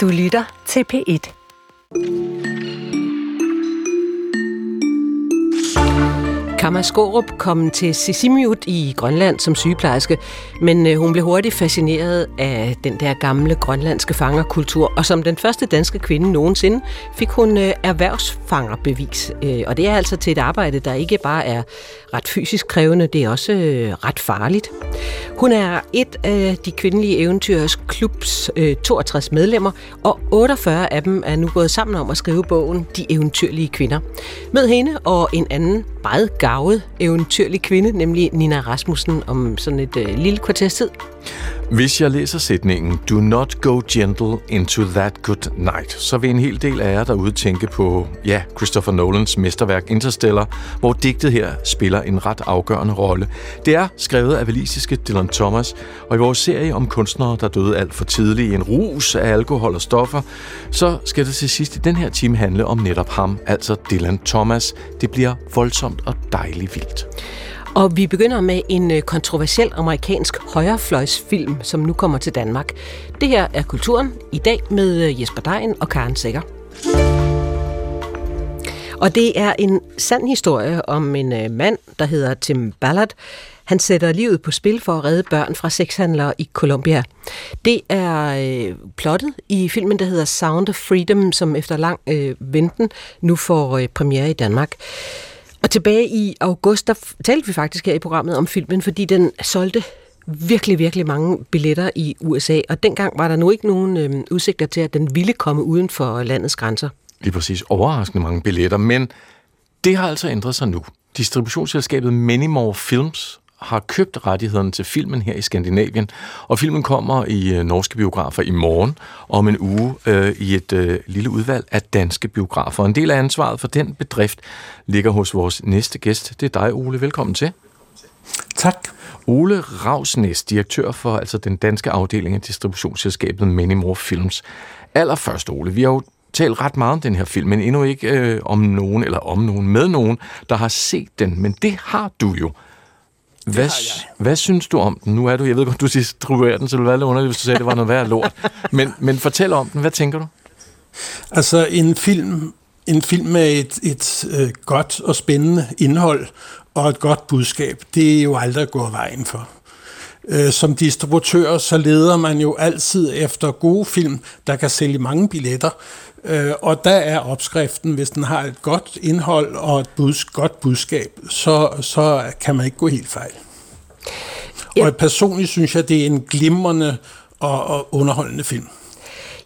Du lytter til P1. Kamma Skorup kom til Sisimiut i Grønland som sygeplejerske, men øh, hun blev hurtigt fascineret af den der gamle grønlandske fangerkultur, og som den første danske kvinde nogensinde fik hun øh, erhvervsfangerbevis. Øh, og det er altså til et arbejde, der ikke bare er ret fysisk krævende, det er også ret farligt. Hun er et af de kvindelige eventyrers klubs 62 medlemmer, og 48 af dem er nu gået sammen om at skrive bogen De eventyrlige kvinder. Med hende og en anden meget garvet, eventyrlig kvinde, nemlig Nina Rasmussen, om sådan et øh, lille kvarters tid. Hvis jeg læser sætningen Do not go gentle into that good night, så vil en hel del af jer derude tænke på, ja, Christopher Nolans mesterværk Interstellar, hvor digtet her spiller en ret afgørende rolle. Det er skrevet af valisiske Dylan Thomas, og i vores serie om kunstnere, der døde alt for tidligt i en rus af alkohol og stoffer, så skal det til sidst i den her time handle om netop ham, altså Dylan Thomas. Det bliver voldsomt og dejligt vildt. Og vi begynder med en øh, kontroversiel amerikansk højrefløjsfilm, som nu kommer til Danmark. Det her er Kulturen i dag med øh, Jesper Dejen og Karen Sækker. Og det er en sand historie om en øh, mand, der hedder Tim Ballard. Han sætter livet på spil for at redde børn fra sexhandlere i Colombia. Det er øh, plottet i filmen, der hedder Sound of Freedom, som efter lang øh, venten nu får øh, premiere i Danmark. Og tilbage i august, der talte vi faktisk her i programmet om filmen, fordi den solgte virkelig, virkelig mange billetter i USA, og dengang var der nu ikke nogen øh, udsigter til, at den ville komme uden for landets grænser. Lige præcis overraskende mange billetter, men det har altså ændret sig nu. Distributionsselskabet Manymore Films har købt rettighederne til filmen her i Skandinavien, og filmen kommer i øh, norske biografer i morgen, om en uge øh, i et øh, lille udvalg af danske biografer. En del af ansvaret for den bedrift ligger hos vores næste gæst. Det er dig, Ole. Velkommen til. Tak. Ole Ravsnæs, direktør for altså den danske afdeling af distributionsselskabet Many More Films. Allerførst, Ole, vi har jo talt ret meget om den her film, men endnu ikke øh, om nogen, eller om nogen, med nogen, der har set den. Men det har du jo. Hvad, hvad synes du om den? Nu er du, jeg ved godt, du distribuerer den, så det ville være lidt underligt, hvis du sagde, at det var noget værd lort. Men, men fortæl om den. Hvad tænker du? Altså, en film, en film med et, et øh, godt og spændende indhold og et godt budskab, det er jo aldrig gået vejen for. Øh, som distributør, så leder man jo altid efter gode film, der kan sælge mange billetter, Øh, og der er opskriften, hvis den har et godt indhold og et bud, godt budskab, så, så kan man ikke gå helt fejl. Ja. Og personligt synes jeg, det er en glimrende og, og underholdende film.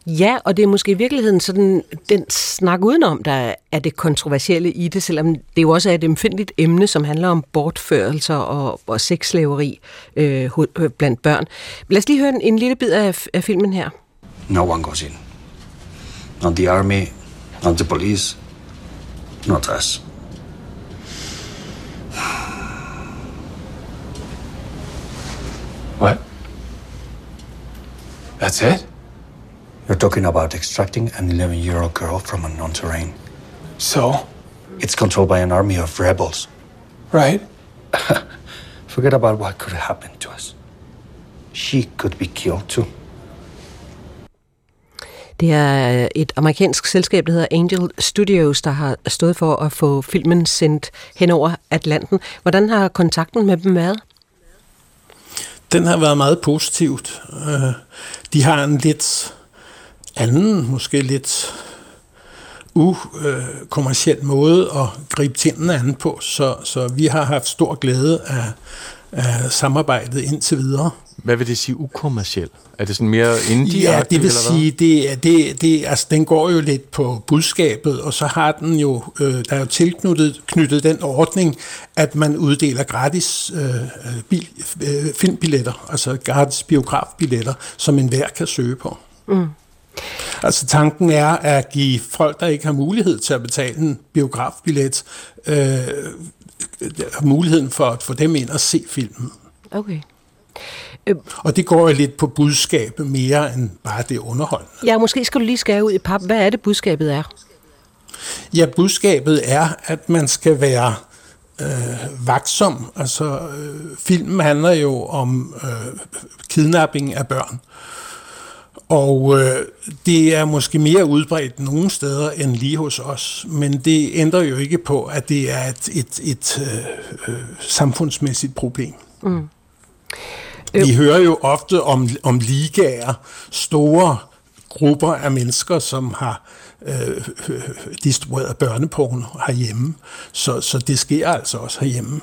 Ja, og det er måske i virkeligheden sådan, den snak udenom, der er det kontroversielle i det, selvom det jo også er et empfindeligt emne, som handler om bortførelser og, og sexslaveri øh, blandt børn. Lad os lige høre en, en lille bid af, af filmen her. No one goes in. Not the army, not the police, not us. What? That's it? You're talking about extracting an 11 year old girl from a non terrain. So? It's controlled by an army of rebels. Right. Forget about what could have happened to us. She could be killed too. Det er øh, et amerikansk selskab, der hedder Angel Studios, der har stået for at få filmen sendt hen over Atlanten. Hvordan har kontakten med dem været? Den har været meget positivt. Øh, de har en lidt anden, måske lidt ukommersiel måde at gribe tingene an på, så, så vi har haft stor glæde af, af samarbejdet indtil videre. Hvad vil det sige ukommersiel? Er det sådan mere indie Ja, det vil sige, det, det, det, altså, den går jo lidt på budskabet, og så har den jo, øh, der er jo tilknyttet knyttet den ordning, at man uddeler gratis øh, bil, øh, filmbilletter, altså gratis biografbilletter, som enhver kan søge på. Mm. Altså tanken er at give folk, der ikke har mulighed til at betale en biografbillet, øh, muligheden for at få dem ind og se filmen. Okay. Og det går jo lidt på budskabet mere end bare det underholdende. Ja, måske skal du lige skære ud i pap. Hvad er det, budskabet er? Ja, budskabet er, at man skal være øh, vagtsom. Altså, øh, filmen handler jo om øh, kidnapping af børn. Og øh, det er måske mere udbredt nogle steder end lige hos os, men det ændrer jo ikke på, at det er et, et, et øh, øh, samfundsmæssigt problem. Mm. Vi hører jo ofte om, om ligaer, store grupper af mennesker, som har øh, distribueret børneporno herhjemme. Så, så det sker altså også herhjemme.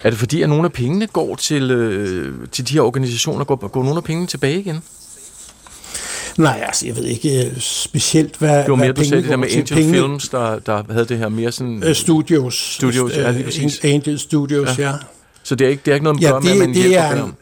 Er det fordi, at nogle af pengene går til, øh, til de her organisationer? Går, går nogle af pengene tilbage igen? Nej, altså jeg ved ikke øh, specielt, hvad Det var mere, du sagde det der med Angel penge, Films, der, der havde det her mere sådan... Uh, studios. Studios, ja, lige præcis. Angel Studios, ja. ja. Så det er ikke, det er ikke noget med, Ja, med det- at man det hjælper er dem?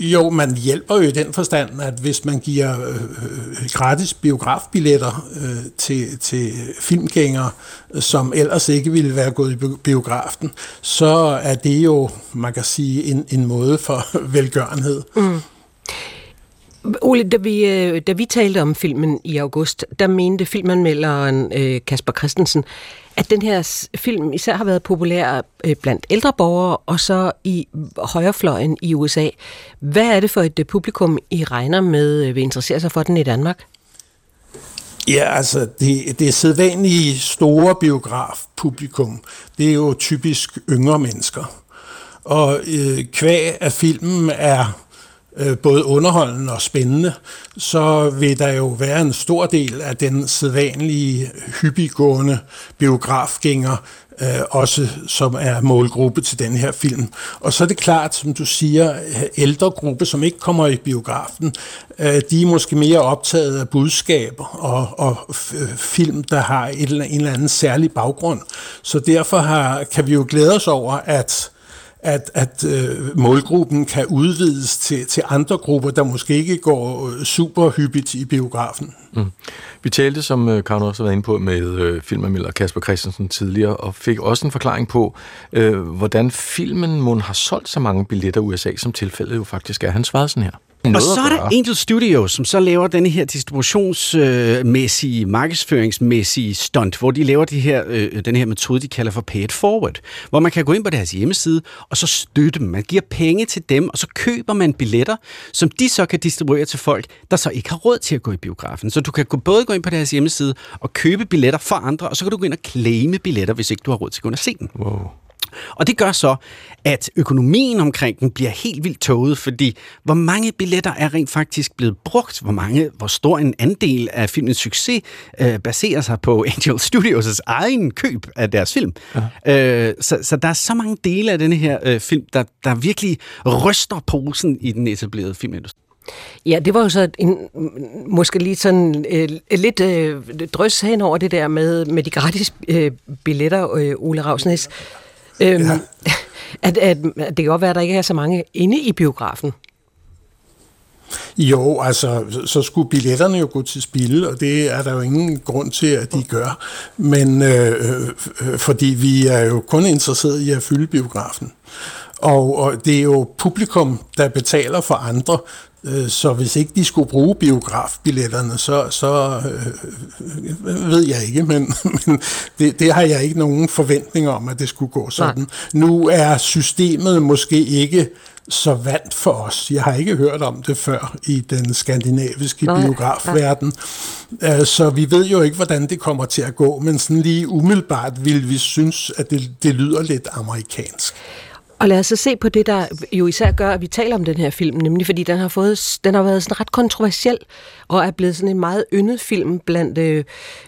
Jo, man hjælper jo i den forstand, at hvis man giver øh, øh, gratis biografbilletter øh, til, til filmgængere, øh, som ellers ikke ville være gået i bi- biografen, så er det jo, man kan sige, en, en måde for velgørenhed. Ole, da vi, øh, da vi talte om filmen i august, der mente filmanmelderen øh, Kasper Christensen, at den her film især har været populær øh, blandt ældre borgere, og så i højrefløjen i USA. Hvad er det for et publikum, I regner med vil interessere sig for den i Danmark? Ja, altså det, det sædvanlige store biografpublikum, det er jo typisk yngre mennesker. Og øh, kvæg af filmen er øh, både underholdende og spændende, så vil der jo være en stor del af den sædvanlige hyppigående biografgænger, øh, også som er målgruppe til den her film. Og så er det klart, som du siger, ældre gruppe, som ikke kommer i biografen, øh, de er måske mere optaget af budskaber og, og film, der har et en eller anden særlig baggrund. Så derfor har, kan vi jo glæde os over, at at, at øh, målgruppen kan udvides til, til andre grupper, der måske ikke går øh, super hyppigt i biografen. Mm. Vi talte, som øh, Karen også har været inde på, med øh, filmanmelder Kasper Christensen tidligere, og fik også en forklaring på, øh, hvordan filmen mon har solgt så mange billetter i USA, som tilfældet jo faktisk er. Han svarede sådan her. Og Noget så at er der. Angel Studios, som så laver denne her distributionsmæssige, markedsføringsmæssige stunt, hvor de laver de her, øh, den her metode, de kalder for Pay It Forward, hvor man kan gå ind på deres hjemmeside, og så støtte dem. Man giver penge til dem, og så køber man billetter, som de så kan distribuere til folk, der så ikke har råd til at gå i biografen. Så du kan gå- både gå ind på deres hjemmeside og købe billetter for andre, og så kan du gå ind og claime billetter, hvis ikke du har råd til at gå ind og se dem. Wow. Og det gør så, at økonomien omkring den bliver helt vildt tåget, fordi hvor mange billetter er rent faktisk blevet brugt, hvor mange, hvor stor en andel af filmens succes øh, baserer sig på Angel Studios' egen køb af deres film. Øh, så, så der er så mange dele af denne her øh, film, der, der virkelig ryster posen i den etablerede filmindustri. Ja, det var jo så en, måske lige sådan øh, lidt øh, drøs hen over det der med, med de gratis øh, billetter, øh, Ole Ravsnes. Øhm, ja. at, at, at det kan godt være, at der ikke er så mange inde i biografen. Jo, altså, så- skulle billetterne jo gå til spil, og det er der jo ingen grund til, at de gør. Men øh, øh, fordi vi er jo kun interesseret i at fylde biografen. Og, og det er jo publikum, der betaler for andre, øh, så hvis ikke de skulle bruge biografbilletterne, så, så øh, ved jeg ikke, men, men det, det har jeg ikke nogen forventning om, at det skulle gå sådan. Nu er systemet måske ikke så vant for os. Jeg har ikke hørt om det før i den skandinaviske Nej, biografverden. Øh, Så vi ved jo ikke, hvordan det kommer til at gå, men sådan lige umiddelbart vil vi synes, at det, det lyder lidt amerikansk. Og lad os så se på det, der jo især gør, at vi taler om den her film, nemlig fordi den har, fået, den har været sådan ret kontroversiel, og er blevet sådan en meget yndet film blandt øh,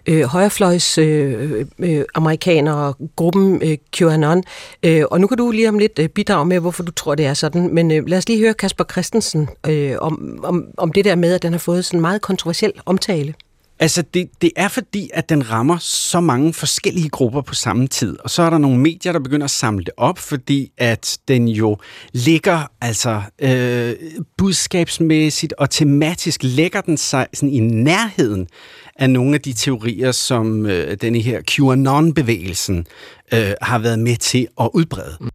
øh, højrefløjs øh, øh, øh amerikanere, gruppen øh, QAnon. Øh, og nu kan du lige om lidt øh, bidrage med, hvorfor du tror, det er sådan. Men øh, lad os lige høre Kasper Christensen øh, om, om, om det der med, at den har fået sådan en meget kontroversiel omtale. Altså, det, det er fordi, at den rammer så mange forskellige grupper på samme tid. Og så er der nogle medier, der begynder at samle det op, fordi at den jo ligger, altså øh, budskabsmæssigt og tematisk, lægger den sig sådan i nærheden af nogle af de teorier, som øh, denne her QAnon-bevægelsen øh, har været med til at udbrede. Mm.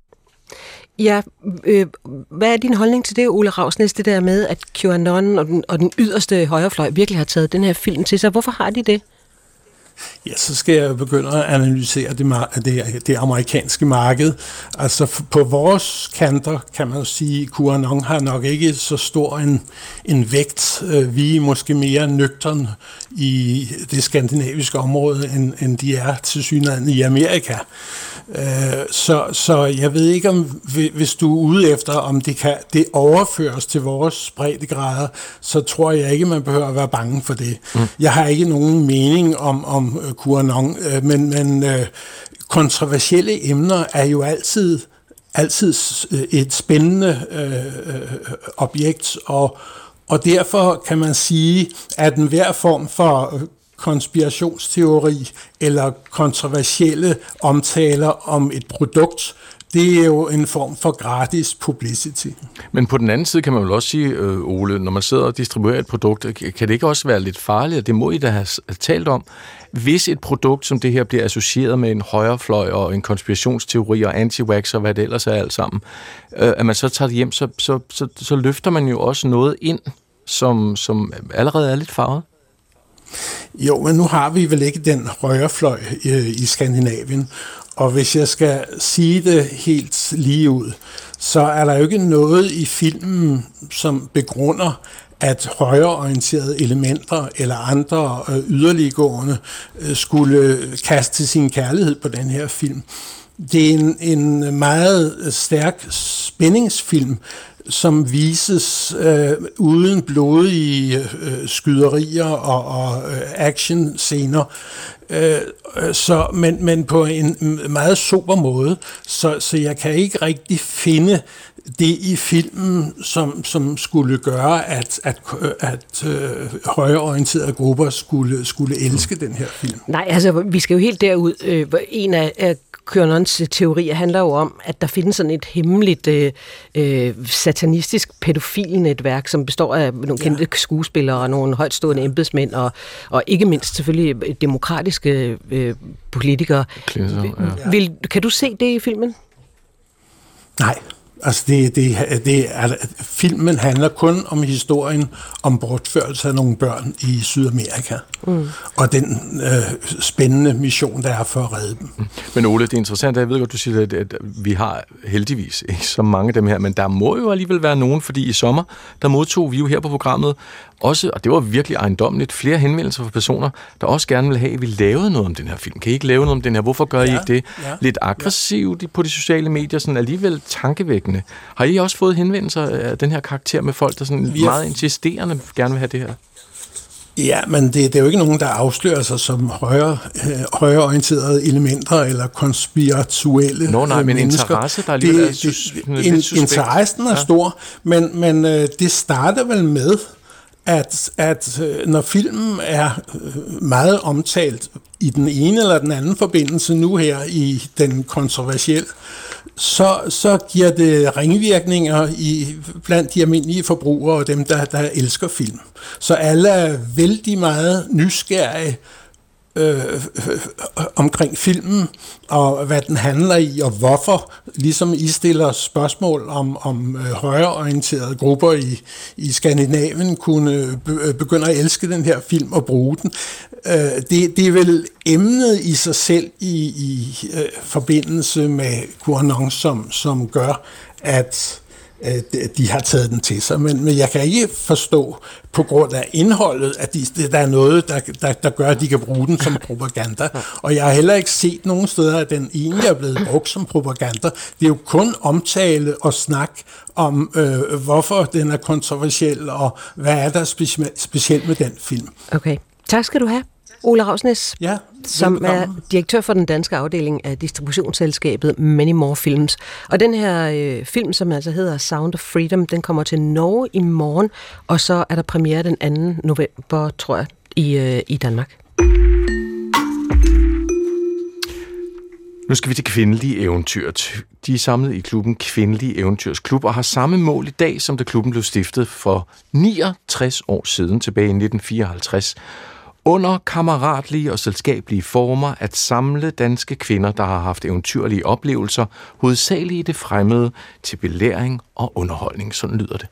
Ja, øh, hvad er din holdning til det, Ole Ravsnes, det der med, at QAnon og den, og den yderste højrefløj virkelig har taget den her film til sig? Hvorfor har de det? Ja, så skal jeg jo begynde at analysere det, det, det amerikanske marked. Altså på vores kanter kan man jo sige, at QAnon har nok ikke så stor en, en vægt. Øh, vi er måske mere nøgtern i det skandinaviske område, end, end de er til synligheden i Amerika. Øh, så, så jeg ved ikke, om hvis du er ude efter, om det kan det overføres til vores breddegrader, så tror jeg ikke, man behøver at være bange for det. Mm. Jeg har ikke nogen mening om, om øh, QAnon, øh, men, men kontroversielle emner er jo altid altid et spændende øh, objekt, og, og derfor kan man sige, at enhver form for konspirationsteori eller kontroversielle omtaler om et produkt, det er jo en form for gratis publicity. Men på den anden side kan man vel også sige, øh, Ole, når man sidder og distribuerer et produkt, øh, kan det ikke også være lidt farligt, det må I da have talt om, hvis et produkt som det her bliver associeret med en højrefløj og en konspirationsteori og anti og hvad det ellers er alt sammen, øh, at man så tager det hjem, så, så, så, så løfter man jo også noget ind, som, som allerede er lidt farvet. Jo, men nu har vi vel ikke den højrefløj øh, i Skandinavien. Og hvis jeg skal sige det helt lige ud, så er der jo ikke noget i filmen, som begrunder, at højreorienterede elementer eller andre øh, yderliggående øh, skulle kaste sin kærlighed på den her film. Det er en, en meget stærk spændingsfilm, som vises øh, uden blodige øh, skyderier og, og øh, actionscener, øh, så, men, men på en meget sober måde, så, så jeg kan ikke rigtig finde det i filmen, som, som skulle gøre, at, at, at øh, højreorienterede grupper skulle, skulle elske den her film. Nej, altså vi skal jo helt derud. Øh, en af, af Kørnons teorier handler jo om, at der findes sådan et hemmeligt øh, øh, satanistisk pædofilnetværk, som består af nogle kendte ja. skuespillere og nogle højtstående embedsmænd, og, og ikke mindst selvfølgelig demokratiske øh, politikere. Klinser, ja. Vil, kan du se det i filmen? Nej. Altså det, det, det er, filmen handler kun om historien om bortførelse af nogle børn i Sydamerika. Mm. Og den øh, spændende mission, der er for at redde dem. Mm. Men Ole, det er interessant, jeg ved godt, du siger, at, at vi har heldigvis ikke så mange af dem her, men der må jo alligevel være nogen, fordi i sommer, der modtog vi jo her på programmet også, og det var virkelig ejendomligt, flere henvendelser fra personer, der også gerne vil have, at vi lavede noget om den her film. Kan I ikke lave noget om den her? Hvorfor gør ja, I ikke det? Ja, Lidt aggressivt ja. på de sociale medier, sådan alligevel tankevækkende. Har I også fået henvendelser af den her karakter med folk, der sådan vi meget insisterende gerne vil have det her? Ja, men det, det er jo ikke nogen, der afslører sig som højre, øh, højreorienterede elementer eller konspiratuelle Nå, nej, men mennesker. interesse, der er det, er, sus, in, Interessen er ja. stor, men, men øh, det starter vel med, at, at øh, når filmen er øh, meget omtalt i den ene eller den anden forbindelse nu her i den kontroversielle, så, så giver det ringvirkninger i, blandt de almindelige forbrugere og dem, der, der elsker film. Så alle er vældig meget nysgerrige Øh, øh, øh, omkring filmen, og hvad den handler i, og hvorfor, ligesom I stiller spørgsmål om, om øh, højreorienterede grupper i, i Skandinavien kunne øh, begynde at elske den her film og bruge den. Øh, det, det er vel emnet i sig selv i, i øh, forbindelse med QAnon, som, som gør, at Øh, de har taget den til sig. Men, men jeg kan ikke forstå på grund af indholdet, at de, der er noget, der, der, der gør, at de kan bruge den som propaganda. Og jeg har heller ikke set nogen steder, at den egentlig er blevet brugt som propaganda. Det er jo kun omtale og snak om, øh, hvorfor den er kontroversiel, og hvad er der speci- specielt med den film. Okay. Tak skal du have. Ole Ravsnes, ja, som er direktør for den danske afdeling af distributionsselskabet Many More Films. Og den her øh, film, som altså hedder Sound of Freedom, den kommer til Norge i morgen, og så er der premiere den 2. november, tror jeg, i, øh, i Danmark. Nu skal vi til Kvindelige Eventyr. De er samlet i klubben Kvindelige Eventyrsklub og har samme mål i dag, som da klubben blev stiftet for 69 år siden, tilbage i 1954 under kammeratlige og selskabelige former at samle danske kvinder, der har haft eventyrlige oplevelser, hovedsageligt i det fremmede, til belæring og underholdning. Sådan lyder det.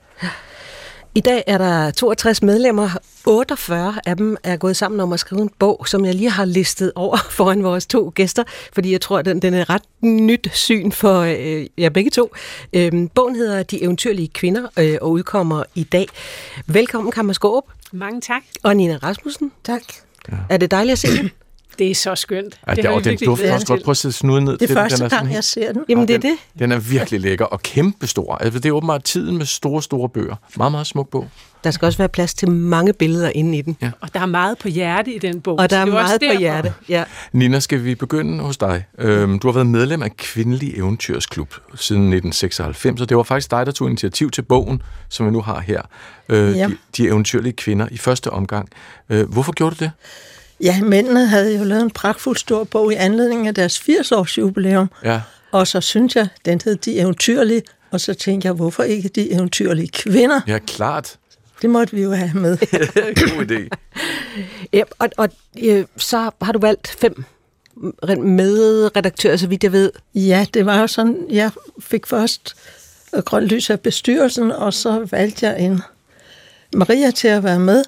I dag er der 62 medlemmer. 48 af dem er gået sammen om at skrive en bog, som jeg lige har listet over foran vores to gæster, fordi jeg tror, at den, den er ret nyt syn for øh, jer begge to. Øhm, bogen hedder De eventyrlige kvinder øh, og udkommer i dag. Velkommen, Kammer Skåb. Mange tak. Og Nina Rasmussen. Tak. Ja. Er det dejligt at se den? Det er så skønt. Ja, det, det og den dufter også godt. Prøv at sætte snuden ned. Det er til første den. den gang, jeg ser den. Jamen, det er den, det. Den er virkelig lækker og kæmpestor. Altså, det er åbenbart tiden med store, store bøger. Meget, meget smuk bog. Der skal også være plads til mange billeder inde i den. Ja. Og der er meget på hjerte i den bog. Og der er, er meget på hjerte, ja. Nina, skal vi begynde hos dig? Øhm, du har været medlem af Kvindelig Eventyrsklub siden 1996, og det var faktisk dig, der tog initiativ til bogen, som vi nu har her. Øh, ja. de, de eventyrlige kvinder i første omgang. Øh, hvorfor gjorde du det? Ja, mændene havde jo lavet en pragtfuld stor bog i anledning af deres 80-års jubilæum. Ja. Og så synes jeg, den hed De Eventyrlige, og så tænkte jeg, hvorfor ikke De Eventyrlige Kvinder? Ja, klart. Det måtte vi jo have med. God idé. Ja, og, og øh, så har du valgt fem medredaktører, så vidt jeg ved. Ja, det var jo sådan, jeg fik først grønt lys af bestyrelsen, og så valgte jeg en Maria til at være med,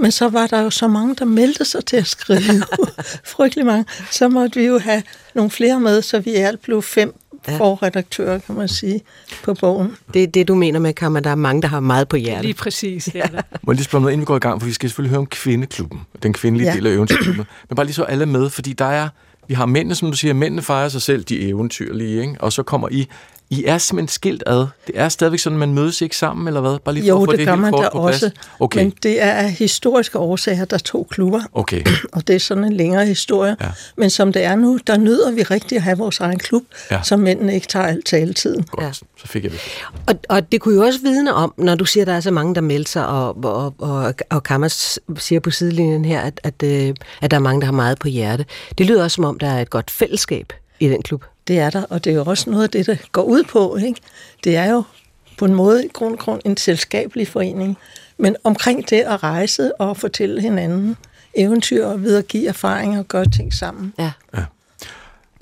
men så var der jo så mange, der meldte sig til at skrive. Frygtelig mange. Så måtte vi jo have nogle flere med, så vi alt blev fem ja. forredaktører, kan man sige, på bogen. Det er det, du mener med, Kammer, der er mange, der har meget på hjertet. Lige præcis, ja. Må jeg lige spørge noget, inden vi går i gang, for vi skal selvfølgelig høre om kvindeklubben, den kvindelige ja. del af eventyrklubben. Men bare lige så alle med, fordi der er, vi har mændene, som du siger, mændene fejrer sig selv, de eventyrlige, ikke? og så kommer I i er simpelthen skilt ad. Det er stadigvæk sådan, man mødes ikke sammen, eller hvad? Bare lige for jo, at få det, det gør man da også. Okay. Men det er af historiske årsager, der er to klubber. Okay. Og det er sådan en længere historie. Ja. Men som det er nu, der nyder vi rigtig at have vores egen klub, ja. så mændene ikke tager alt taletiden. Godt, ja. så fik jeg det. Og, og det kunne jo også vidne om, når du siger, at der er så mange, der melder sig, og, og, og, og Kammers siger på sidelinjen her, at, at, øh, at der er mange, der har meget på hjerte. Det lyder også som om, der er et godt fællesskab i den klub. Det er der, og det er jo også noget af det, der går ud på. Ikke? Det er jo på en måde i grund grund en selskabelig forening, men omkring det at rejse og fortælle hinanden eventyr og videregive erfaringer og gøre ting sammen. Ja. ja.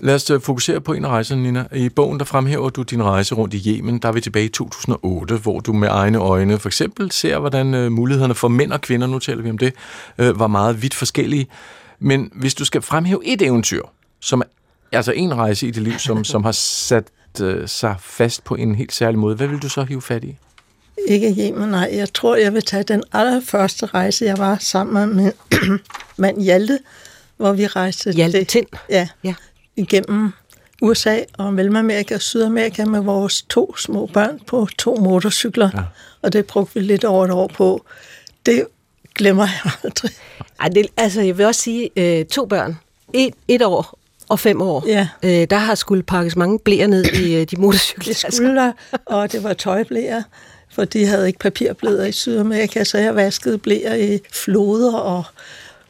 Lad os øh, fokusere på en af rejserne, Nina. I bogen, der fremhæver du din rejse rundt i Yemen. Der er vi tilbage i 2008, hvor du med egne øjne for eksempel ser, hvordan uh, mulighederne for mænd og kvinder, nu taler vi om det, uh, var meget vidt forskellige. Men hvis du skal fremhæve et eventyr, som altså en rejse i dit liv, som, som har sat øh, sig fast på en helt særlig måde. Hvad vil du så hive fat i? Ikke hjemme, nej. Jeg tror, jeg vil tage den allerførste rejse, jeg var sammen med min mand Hjalte, hvor vi rejste Hjalte Tind? Ja, ja, igennem USA og Mellemamerika og Sydamerika med vores to små børn på to motorcykler. Ja. Og det brugte vi lidt over et år på. Det glemmer jeg aldrig. Ej, det, altså, jeg vil også sige, øh, to børn, et, et år og fem år. Ja. Øh, der har skulle pakkes mange blæer ned i øh, de motorcykler. Det skulle der, og det var tøjblæer, for de havde ikke papirblæder i Sydamerika, så jeg vaskede blæer i floder og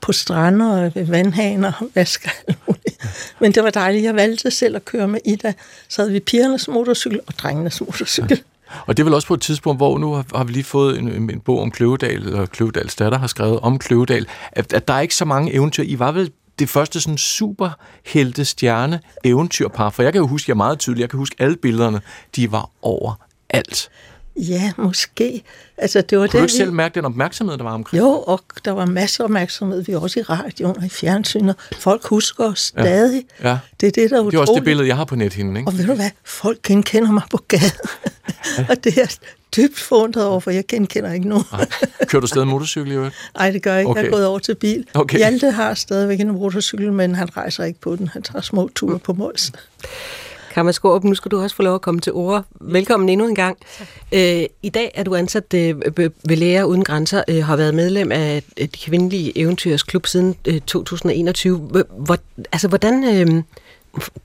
på strander og ved vandhaner og vasker Men det var dejligt. Jeg valgte selv at køre med Ida. Så havde vi pigernes motorcykel og drengenes motorcykel. Ja. Og det er vel også på et tidspunkt, hvor nu har, vi lige fået en, en bog om Kløvedal, eller Kløvedals datter har skrevet om Kløvedal, at, at der er ikke så mange eventyr. I var vel det første sådan superhelte stjerne eventyrpar, for jeg kan jo huske, jeg meget tydeligt, jeg kan huske alle billederne, de var over alt. Ja, måske. Altså, det var Kunne det, du ikke vi... selv mærke den opmærksomhed, der var omkring? Jo, og der var masser af opmærksomhed. Vi også i radioen og i fjernsynet. Folk husker os stadig. Ja. ja. Det er det, der er utroligt. Det er også det billede, jeg har på nethinden. Ikke? Og ved du hvad? Folk genkender mig på gaden. og det er dybt forundret over, for jeg genkender ikke nogen. Kører du stadig motorcykel i øvrigt? Nej, det gør jeg ikke. Okay. Jeg er gået over til bil. Okay. Hjalte har stadigvæk en motorcykel, men han rejser ikke på den. Han tager små ture på Mols. Kammer Skorup, nu skal du også få lov at komme til ord. Velkommen endnu en gang. Øh, I dag er du ansat øh, ved Læger Uden Grænser, øh, har været medlem af øh, de kvindelige eventyrsklub siden øh, 2021. Hvor, altså, hvordan... Øh,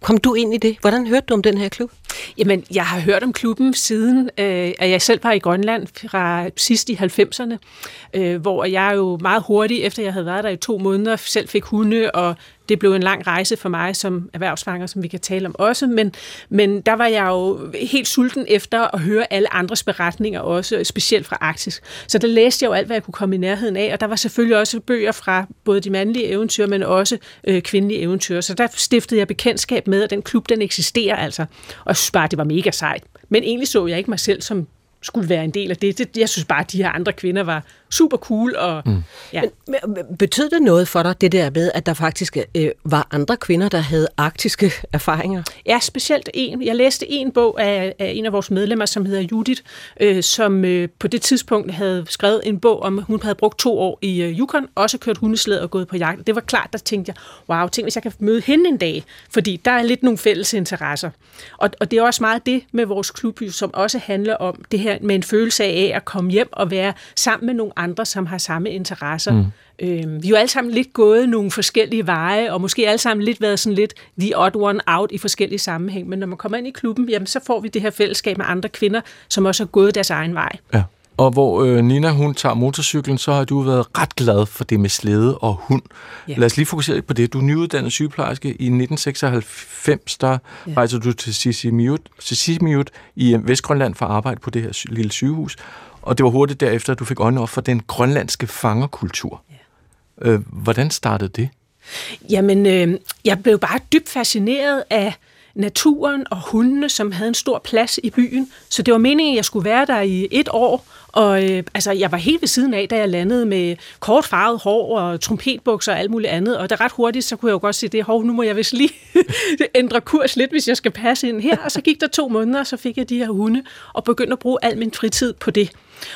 Kom du ind i det? Hvordan hørte du om den her klub? Jamen, jeg har hørt om klubben siden, øh, at jeg selv var i Grønland fra sidst i 90'erne, øh, hvor jeg jo meget hurtigt, efter jeg havde været der i to måneder, selv fik hunde, og det blev en lang rejse for mig som erhvervsfanger, som vi kan tale om også, men, men der var jeg jo helt sulten efter at høre alle andres beretninger også, specielt fra Arktis. Så der læste jeg jo alt, hvad jeg kunne komme i nærheden af, og der var selvfølgelig også bøger fra både de mandlige eventyr, men også øh, kvindelige eventyr. Så der stiftede jeg bekendtskab med, at den klub, den eksisterer altså, og synes bare, det var mega sejt. Men egentlig så jeg ikke mig selv som skulle være en del af det. det jeg synes bare, at de her andre kvinder var super cool. Og, mm. ja. men, men, betød det noget for dig, det der med, at der faktisk øh, var andre kvinder, der havde arktiske erfaringer? Ja, specielt en. Jeg læste en bog af, af en af vores medlemmer, som hedder Judith, øh, som øh, på det tidspunkt havde skrevet en bog om, hun havde brugt to år i øh, Yukon, også kørt hundeslæd og gået på jagt. Det var klart, der tænkte jeg, wow, tænk hvis jeg kan møde hende en dag, fordi der er lidt nogle fælles interesser. Og, og det er også meget det med vores klub, som også handler om det her med en følelse af at komme hjem og være sammen med nogle andre, som har samme interesser. Mm. Øh, vi er jo alle sammen lidt gået nogle forskellige veje, og måske alle sammen lidt været sådan lidt the odd one out i forskellige sammenhæng. Men når man kommer ind i klubben, jamen, så får vi det her fællesskab med andre kvinder, som også har gået deres egen vej. Ja. Og hvor øh, Nina hun tager motorcyklen, så har du været ret glad for det med slæde og hund. Ja. Lad os lige fokusere på det. Du er nyuddannet sygeplejerske. I 1996, der ja. rejser du til Sisimiut i øh, Vestgrønland for at arbejde på det her lille sygehus. Og det var hurtigt derefter, at du fik øjnene op for den grønlandske fangerkultur. Ja. Øh, hvordan startede det? Jamen, øh, jeg blev bare dybt fascineret af naturen og hundene, som havde en stor plads i byen. Så det var meningen, at jeg skulle være der i et år. Og øh, altså, jeg var helt ved siden af, da jeg landede med kort farvet hår og trompetbukser og alt muligt andet. Og det ret hurtigt, så kunne jeg jo godt sige, det hov, nu må jeg vist lige ændre kurs lidt, hvis jeg skal passe ind her. Og så gik der to måneder, og så fik jeg de her hunde og begyndte at bruge al min fritid på det.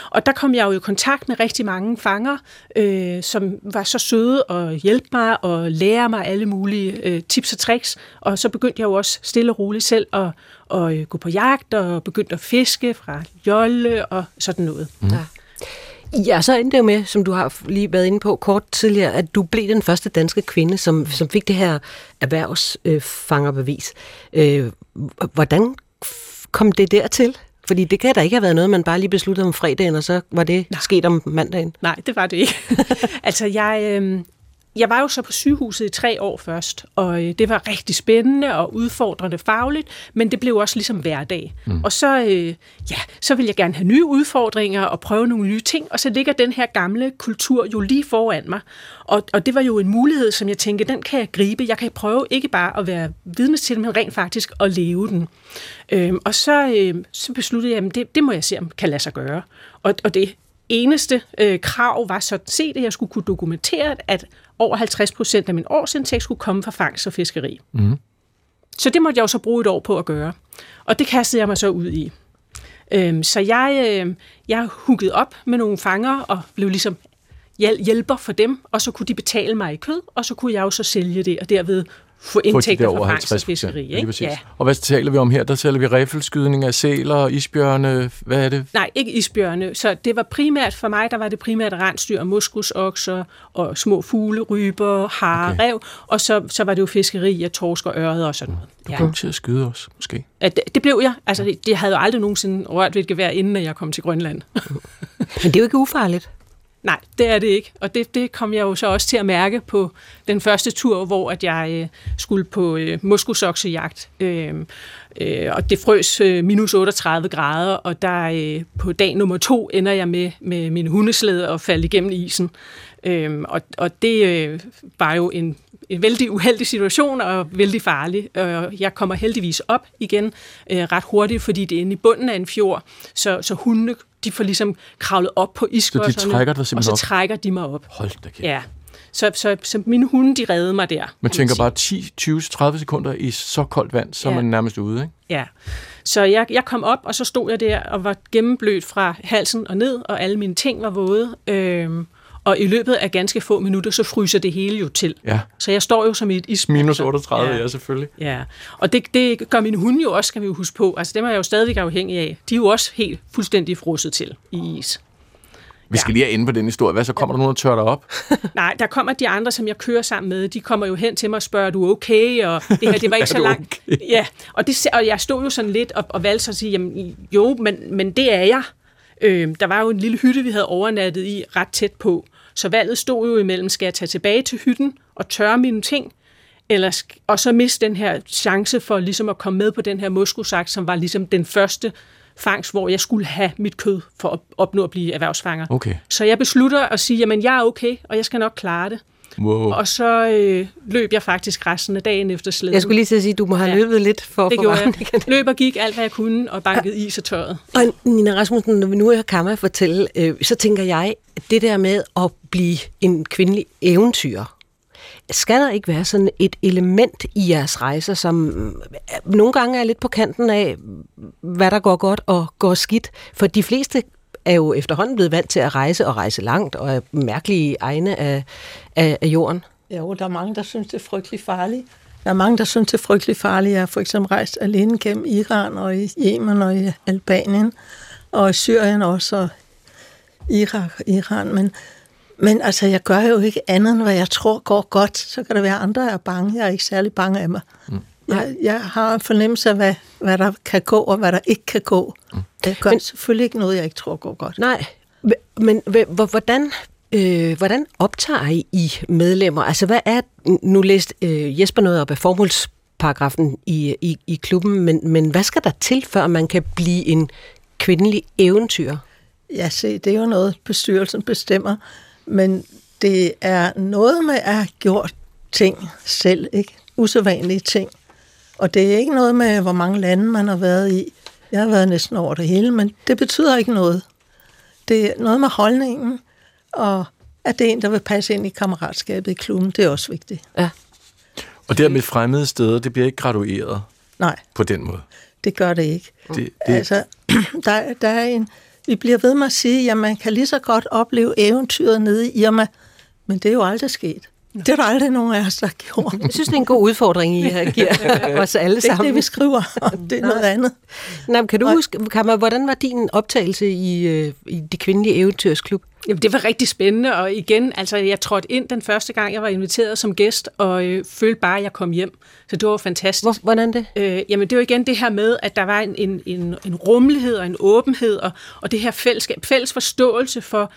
Og der kom jeg jo i kontakt med rigtig mange fanger, øh, som var så søde og hjælpe mig og lære mig alle mulige øh, tips og tricks. Og så begyndte jeg jo også stille og roligt selv at, at øh, gå på jagt og begyndte at fiske fra jolle og sådan noget. Mm. Ja. Ja, så endte det jo med, som du har lige været inde på kort tidligere, at du blev den første danske kvinde, som, som fik det her erhvervsfangerbevis. Øh, hvordan kom det dertil? Fordi det kan da ikke have været noget, man bare lige besluttede om fredagen, og så var det Nej. sket om mandagen. Nej, det var det ikke. altså, jeg, øh, jeg var jo så på sygehuset i tre år først, og øh, det var rigtig spændende og udfordrende fagligt, men det blev også ligesom hverdag. Mm. Og så, øh, ja, så vil jeg gerne have nye udfordringer og prøve nogle nye ting, og så ligger den her gamle kultur jo lige foran mig. Og, og det var jo en mulighed, som jeg tænkte, den kan jeg gribe. Jeg kan prøve ikke bare at være vidne til, men rent faktisk at leve den. Øhm, og så, øh, så besluttede jeg, at det, det må jeg se, om kan lade sig gøre. Og, og det eneste øh, krav var sådan set, at jeg skulle kunne dokumentere, at over 50 procent af min årsindtægt skulle komme fra fangst og fiskeri. Mm. Så det måtte jeg jo så bruge et år på at gøre. Og det kastede jeg mig så ud i. Øhm, så jeg, øh, jeg huggede op med nogle fanger og blev ligesom hjælper for dem, og så kunne de betale mig i kød, og så kunne jeg jo så sælge det, og derved få indtægter fra fangst og fiskeri. Ikke? Ja. Og hvad taler vi om her? Der taler vi riffelskydning af sæler, isbjørne, hvad er det? Nej, ikke isbjørne. Så det var primært, for mig, der var det primært rensdyr, muskusokser og små fugle, ryber, hare, okay. rev, og så, så var det jo fiskeri af torsk og øret og sådan noget. Du kom ja. til at skyde os, måske? At det, det blev jeg. Altså, det, det havde jo aldrig nogensinde rørt ved et gevær, inden jeg kom til Grønland. Men det er jo ikke ufarligt. Nej, det er det ikke. Og det, det kom jeg jo så også til at mærke på den første tur, hvor at jeg øh, skulle på øh, muskusoksejagt. Øh, øh, og det frøs øh, minus 38 grader, og der øh, på dag nummer to ender jeg med, med min hundeslæde og falde igennem isen. Øh, og, og det øh, var jo en en vældig uheldig situation og vældig farlig. Jeg kommer heldigvis op igen øh, ret hurtigt, fordi det er inde i bunden af en fjord, så, så hundene de får ligesom kravlet op på isklodserne. Så de trækker dig Og så op? trækker de mig op. Hold da kæft. Ja. Så, så, så mine hunde, de reddede mig der. Man tænker bare 10, 20, 30 sekunder i så koldt vand, så ja. man nærmest ude, ikke? Ja. Så jeg, jeg kom op, og så stod jeg der og var gennemblødt fra halsen og ned, og alle mine ting var våde. Øhm, og i løbet af ganske få minutter, så fryser det hele jo til. Ja. Så jeg står jo som i et isbjerg. Minus 38, ja, ja selvfølgelig. Ja, og det, det gør mine hunde jo også, skal vi jo huske på. Altså dem er jeg jo stadigvæk afhængig af. De er jo også helt fuldstændig frosset til i is. Vi skal ja. lige have inde på den historie. Hvad så kommer der nogen, der tørrer dig op? Nej, der kommer de andre, som jeg kører sammen med. De kommer jo hen til mig og spørger, er du okay? Og det her, det var ikke så langt. Okay? Ja, og, det, og jeg stod jo sådan lidt og, og valgte at sige, jamen, jo, men, men det er jeg. Øh, der var jo en lille hytte, vi havde overnattet i ret tæt på. Så valget stod jo imellem, skal jeg tage tilbage til hytten og tørre mine ting, eller, og så miste den her chance for ligesom at komme med på den her muskusagt, som var ligesom den første fangst, hvor jeg skulle have mit kød for at opnå at blive erhvervsfanger. Okay. Så jeg beslutter at sige, jamen jeg er okay, og jeg skal nok klare det. Wow. Og så øh, løb jeg faktisk resten af dagen efter slæden. Jeg skulle lige til at sige, at du må have Ja. løbet lidt for at det få gjorde varmen jeg. igen. Løb og gik alt, hvad jeg kunne, og bankede is og tøjet. Og Nina Rasmussen, når vi nu hører Kamma fortælle, øh, så tænker jeg, at det der med at blive en kvindelig eventyr, skal der ikke være sådan et element i jeres rejser, som øh, nogle gange er lidt på kanten af, hvad der går godt og går skidt? For de fleste er jo efterhånden blevet vant til at rejse og rejse langt og er mærkelige egne af, af, af jorden. Jo, der er mange, der synes, det er frygtelig farligt. Der er mange, der synes, det er frygtelig farligt. Jeg har for eksempel rejst alene gennem Iran og i Yemen og i Albanien og i Syrien også og Irak og Iran. Men, men altså, jeg gør jo ikke andet, end hvad jeg tror går godt. Så kan der være andre, der er bange. Jeg er ikke særlig bange af mig. Mm. Jeg, jeg har en fornemmelse af, hvad, hvad der kan gå og hvad der ikke kan gå. Mm. Jeg gør Men- selvfølgelig ikke noget, jeg ikke tror går godt. Nej, men hv- hvor- hvordan, øh, hvordan optager I, I medlemmer? Altså, hvad er... Nu læste øh, Jesper noget op af formålsparagrafen i, i, i klubben, men, men hvad skal der til, før man kan blive en kvindelig eventyr? Ja, se, det er jo noget, bestyrelsen bestemmer, men det er noget med at have gjort ting selv, ikke? Usædvanlige ting. Og det er ikke noget med, hvor mange lande man har været i. Jeg har været næsten over det hele, men det betyder ikke noget. Det er noget med holdningen, og at det er en, der vil passe ind i kammeratskabet i klubben, det er også vigtigt. Ja. Og der med fremmede steder, det bliver ikke gradueret Nej, på den måde. det gør det ikke. Det, det, Altså, der, der er en, vi bliver ved med at sige, at man kan lige så godt opleve eventyret nede i Irma, men det er jo aldrig sket. Det er der aldrig nogen af os, der har gjort. Jeg synes, det er en god udfordring, I her giver os alle Det er sammen. det, vi skriver. Det er noget andet. Nej, kan du huske, Kamma, hvordan var din optagelse i, øh, i de kvindelige eventyrsklub? Jamen, det var rigtig spændende, og igen, altså, jeg trådte ind den første gang, jeg var inviteret som gæst, og øh, følte bare, at jeg kom hjem. Så det var fantastisk. Hvor, hvordan det? Øh, jamen, det var igen det her med, at der var en, en, en, en rummelighed og en åbenhed, og, og det her fællesskab, fælles forståelse for,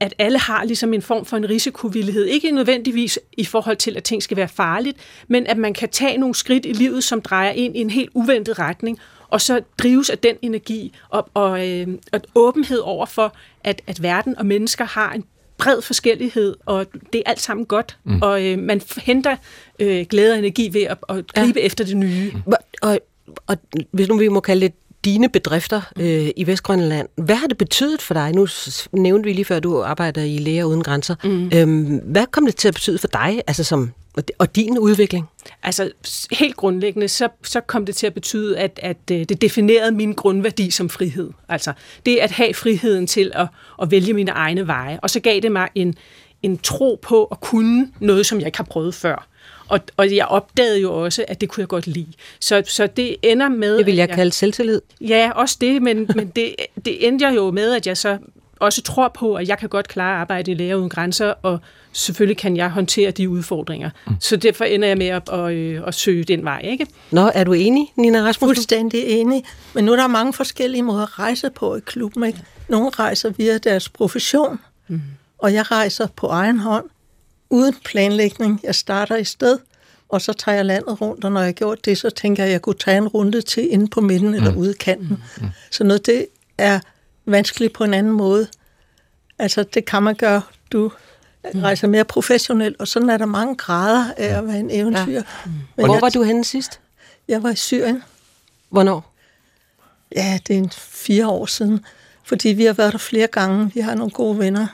at alle har ligesom en form for en risikovillighed. Ikke nødvendigvis i forhold til, at ting skal være farligt, men at man kan tage nogle skridt i livet, som drejer ind i en helt uventet retning, og så drives af den energi og, og, øh, og åbenhed over for, at, at verden og mennesker har en bred forskellighed, og det er alt sammen godt, mm. og øh, man henter øh, glæde og energi ved at, at gribe ja. efter det nye. Hvor- Og, og hvis nu vi må kalde det dine bedrifter øh, i Vestgrønland, hvad har det betydet for dig? Nu nævnte vi lige før, at du arbejder i Læger Uden Grænser. Mm. Øhm, hvad kom det til at betyde for dig, altså som, og, din udvikling? Altså helt grundlæggende, så, så kom det til at betyde, at, at øh, det definerede min grundværdi som frihed. Altså det at have friheden til at, at vælge mine egne veje. Og så gav det mig en, en tro på at kunne noget, som jeg ikke har prøvet før. Og, og jeg opdagede jo også, at det kunne jeg godt lide. Så, så det ender med... Det vil jeg at kalde selvtillid. Ja, også det, men, men det, det endte jeg jo med, at jeg så også tror på, at jeg kan godt klare at arbejde i Læger Uden Grænser, og selvfølgelig kan jeg håndtere de udfordringer. Mm. Så derfor ender jeg med at, at, at, at søge den vej, ikke? Nå, er du enig, Nina Rasmussen? Fuldstændig enig. Men nu er der mange forskellige måder at rejse på i klubben. Ikke? Nogle rejser via deres profession, mm. og jeg rejser på egen hånd, uden planlægning. Jeg starter i sted, og så tager jeg landet rundt, og når jeg har gjort det, så tænker jeg, at jeg kunne tage en runde til inde på midten eller ude i kanten. Mm. Så noget det er vanskeligt på en anden måde. Altså, det kan man gøre. Du rejser mere professionelt, og sådan er der mange grader af at være en eventyr. Ja. Men Hvor jeg, var du henne sidst? jeg var i Syrien. Hvornår? Ja, det er en fire år siden, fordi vi har været der flere gange. Vi har nogle gode venner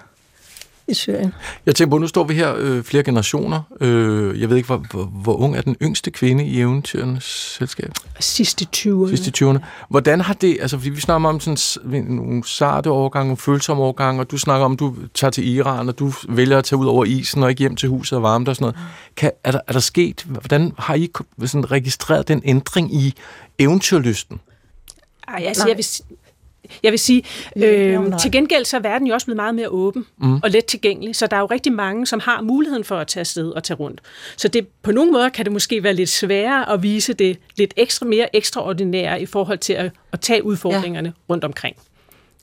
i Syrien. Jeg tænker på, nu står vi her øh, flere generationer. Øh, jeg ved ikke, hvor, hvor, hvor ung er den yngste kvinde i eventyrens selskab? Sidste 20'erne. Sidste 20'erne. Hvordan har det, altså fordi vi snakker om sådan, nogle sarte årgange, nogle følsomme årgange, og du snakker om, at du tager til Iran, og du vælger at tage ud over isen og ikke hjem til huset og varme dig og sådan noget. Kan, er, der, er der sket, hvordan har I sådan registreret den ændring i eventyrlysten? Ej, altså, jeg vil, jeg vil sige, øh, til gengæld så er verden jo også blevet meget mere åben mm. og let tilgængelig, så der er jo rigtig mange, som har muligheden for at tage afsted og tage rundt. Så det, på nogle måder kan det måske være lidt sværere at vise det lidt ekstra mere ekstraordinære i forhold til at, at tage udfordringerne ja. rundt omkring.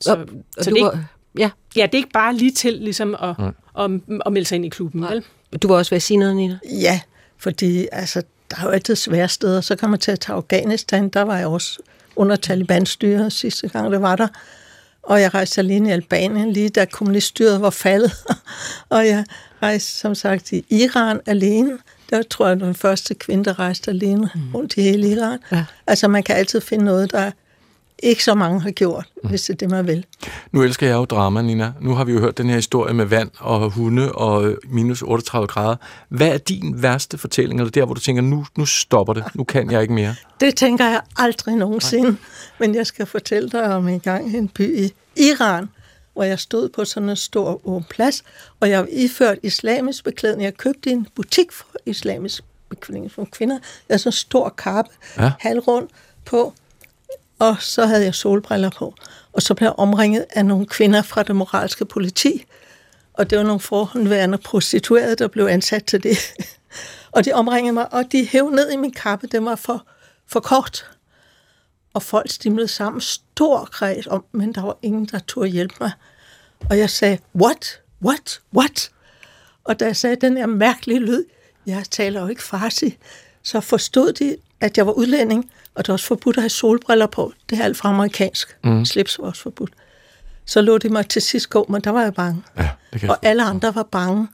Så, Og, og så det, er var, ikke, ja, ja, det er ikke bare lige til ligesom at, at, at melde sig ind i klubben, vel? du var også ved at sige noget, Nina. Ja, fordi altså, der er jo altid svære steder. Så kan man tage til Afghanistan. Der var jeg også under Taliban-styret sidste gang, det var der. Og jeg rejste alene i Albanien, lige da kommuniststyret var faldet. og jeg rejste, som sagt, i Iran alene. Der tror jeg, den første kvinde, der rejste alene mm. rundt i hele Iran. Ja. Altså, man kan altid finde noget, der ikke så mange har gjort, mm. hvis det er det, man vil. Nu elsker jeg jo drama, Nina. Nu har vi jo hørt den her historie med vand og hunde og minus 38 grader. Hvad er din værste fortælling, eller der, hvor du tænker, nu, nu stopper det, nu kan jeg ikke mere? Det tænker jeg aldrig nogensinde. Nej. Men jeg skal fortælle dig om en gang en by i Iran, hvor jeg stod på sådan en stor åben plads, og jeg var iført islamisk beklædning. Jeg købte en butik for islamisk beklædning for kvinder. Jeg havde sådan en stor kappe, ja. halvrund på, og så havde jeg solbriller på. Og så blev jeg omringet af nogle kvinder fra det moralske politi, og det var nogle forhåndværende prostituerede, der blev ansat til det. og de omringede mig, og de hævde ned i min kappe, det var for, for kort. Og folk stimlede sammen, stor kreds om, men der var ingen, der turde hjælpe mig. Og jeg sagde, what? What? What? Og da jeg sagde den her mærkelige lyd, jeg taler jo ikke farsi, så forstod de, at jeg var udlænding, og det var også forbudt at have solbriller på. Det er alt fra amerikansk. Mm. Slips var også forbudt. Så lå de mig til sidst gå, men der var jeg bange. Ja, det og alle andre var bange,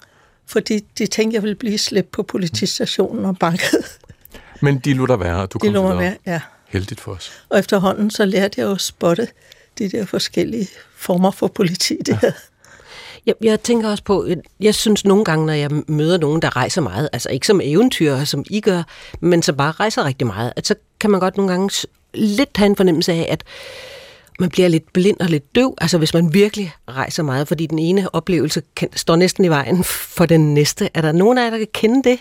fordi de tænkte, jeg ville blive slæbt på politistationen og banket. Men de lå der være, og du kom de lå være, ja. Heldigt for os. Og efterhånden så lærte jeg jo at spotte de der forskellige former for politi, det ja. Jeg, jeg tænker også på, jeg synes nogle gange, når jeg møder nogen, der rejser meget, altså ikke som eventyr, som I gør, men som bare rejser rigtig meget, at så kan man godt nogle gange lidt have en fornemmelse af, at man bliver lidt blind og lidt døv, altså hvis man virkelig rejser meget, fordi den ene oplevelse kan, står næsten i vejen for den næste. Er der nogen af jer, der kan kende det?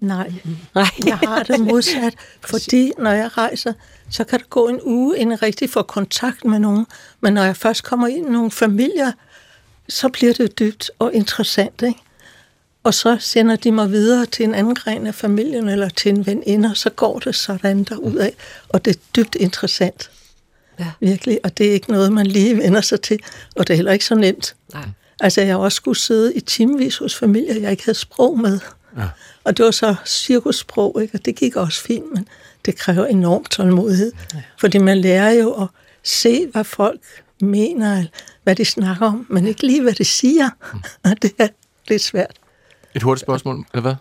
Nej, Nej. jeg har det modsat, fordi når jeg rejser, så kan det gå en uge, inden jeg rigtig får kontakt med nogen. Men når jeg først kommer ind i nogle familier, så bliver det dybt og interessant, ikke? Og så sender de mig videre til en anden gren af familien eller til en veninde, og så går det sådan af. Og det er dybt interessant. Ja. Virkelig. Og det er ikke noget, man lige vender sig til. Og det er heller ikke så nemt. Nej. Altså, jeg har også skulle sidde i timevis hos familier, jeg ikke havde sprog med. Ja. Og det var så cirkussprog, ikke? og det gik også fint, men det kræver enormt tålmodighed. Ja. Fordi man lærer jo at se, hvad folk mener, hvad de snakker om, men ikke lige, hvad de siger. Mm. Og det er lidt svært. Et hurtigt spørgsmål, eller hvad?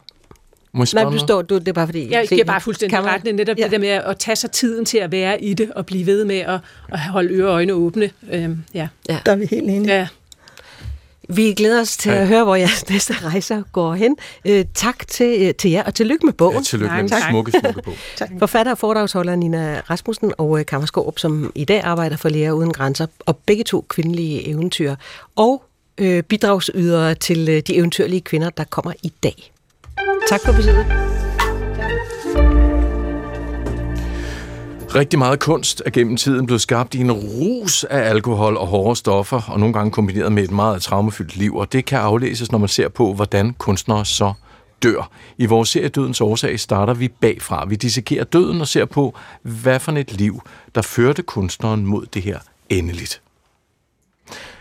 Må jeg Nej, du står, du, det er bare fordi... Jeg giver bare fuldstændig man... ret. Netop ja. det der med at tage sig tiden til at være i det, og blive ved med at, at holde øre og øjne åbne. Øhm, ja. ja. Der er vi helt enige. Ja. Vi glæder os til ja. at høre, hvor jeres næste rejser går hen. Øh, tak til, øh, til jer, og tillykke med bogen. Ja, tillykke med den smukke, smukke bog. tak. Forfatter og foredragsholder Nina Rasmussen og øh, Kammerskåb, som i dag arbejder for Læger Uden Grænser, og begge to kvindelige eventyr, og øh, bidragsydere til øh, de eventyrlige kvinder, der kommer i dag. Tak for besøget. Rigtig meget kunst er gennem tiden blevet skabt i en rus af alkohol og hårde stoffer, og nogle gange kombineret med et meget traumefyldt liv, og det kan aflæses, når man ser på, hvordan kunstnere så dør. I vores serie Dødens Årsag starter vi bagfra. Vi dissekerer døden og ser på, hvad for et liv, der førte kunstneren mod det her endeligt.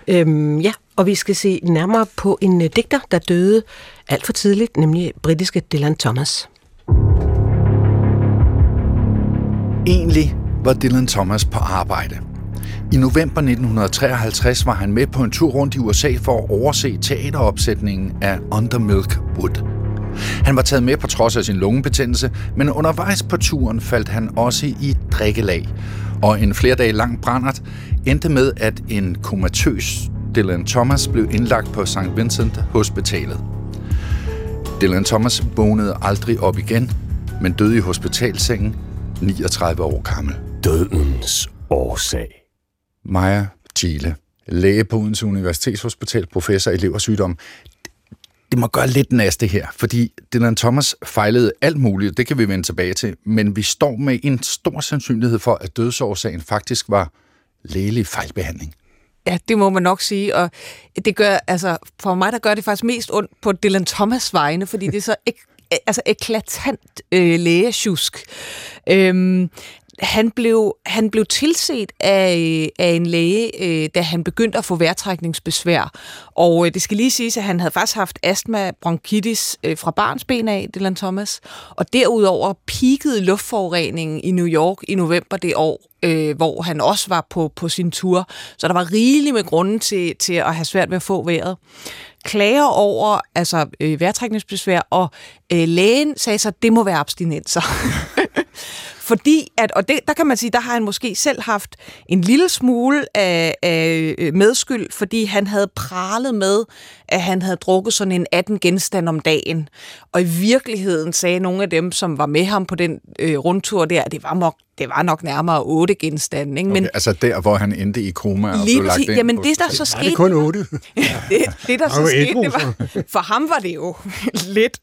Øhm, ja, og vi skal se nærmere på en øh, digter, der døde alt for tidligt, nemlig britiske Dylan Thomas. Egentlig var Dylan Thomas på arbejde. I november 1953 var han med på en tur rundt i USA for at overse teateropsætningen af Under Milk Wood. Han var taget med på trods af sin lungebetændelse, men undervejs på turen faldt han også i drikkelag, og en flere dage lang brændert endte med, at en komatøs Dylan Thomas blev indlagt på St. Vincent Hospitalet. Dylan Thomas vågnede aldrig op igen, men døde i hospitalsengen 39 år gammel. Dødens årsag. Maja Thiele, læge på Odense Universitetshospital, professor i leversygdom. Det må gøre lidt næste her, fordi Dylan Thomas fejlede alt muligt, det kan vi vende tilbage til, men vi står med en stor sandsynlighed for, at dødsårsagen faktisk var lægelig fejlbehandling. Ja, det må man nok sige, og det gør, altså, for mig der gør det faktisk mest ondt på Dylan Thomas vegne, fordi det er så ek, altså eklatant øh, lægesjusk. Øhm, han blev, han blev tilset af, af en læge, øh, da han begyndte at få vejrtrækningsbesvær. Og øh, det skal lige siges, at han havde faktisk haft astma bronkitis øh, fra barnsben af, Dylan Thomas. Og derudover peakede luftforureningen i New York i november det år, øh, hvor han også var på, på sin tur. Så der var rigeligt med grunden til, til at have svært ved at få vejret. Klager over altså, øh, vejrtrækningsbesvær, og øh, lægen sagde så, at det må være abstinenser. Fordi, at, og det, der kan man sige, der har han måske selv haft en lille smule af, af øh, medskyld, fordi han havde pralet med, at han havde drukket sådan en 18 genstand om dagen. Og i virkeligheden sagde nogle af dem, som var med ham på den øh, rundtur der, at det var nok det var nok nærmere otte genstande. Ikke? Men, okay, altså der, hvor han endte i koma og lige blev lagt ind jamen det, der så skete... det kun otte? det, det, der så var skete, det var, for ham var det jo lidt.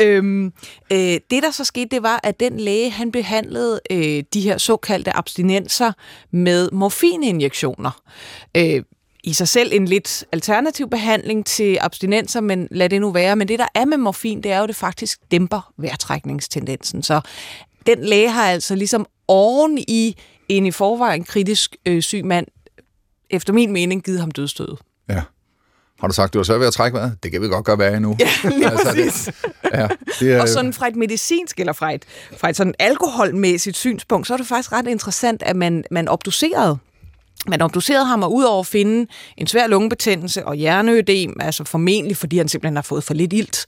Øhm, øh, det, der så skete, det var, at den læge, han behandlede øh, de her såkaldte abstinenser med morfininjektioner. Øh, i sig selv en lidt alternativ behandling til abstinenser, men lad det nu være. Men det, der er med morfin, det er jo, at det faktisk dæmper vejrtrækningstendensen. Så den læge har altså ligesom oven i en i forvejen kritisk øh, syg mand, efter min mening, givet ham dødstød. Ja. Har du sagt, du var svært ved at trække vejret? Det kan vi godt gøre værre endnu. Ja, lige præcis. det, ja, det er, Og sådan fra et medicinsk eller fra et, fra et sådan alkoholmæssigt synspunkt, så er det faktisk ret interessant, at man, man obducerede man obducerede ham, og udover at finde en svær lungebetændelse og hjerneødem, altså formentlig fordi han simpelthen har fået for lidt ilt,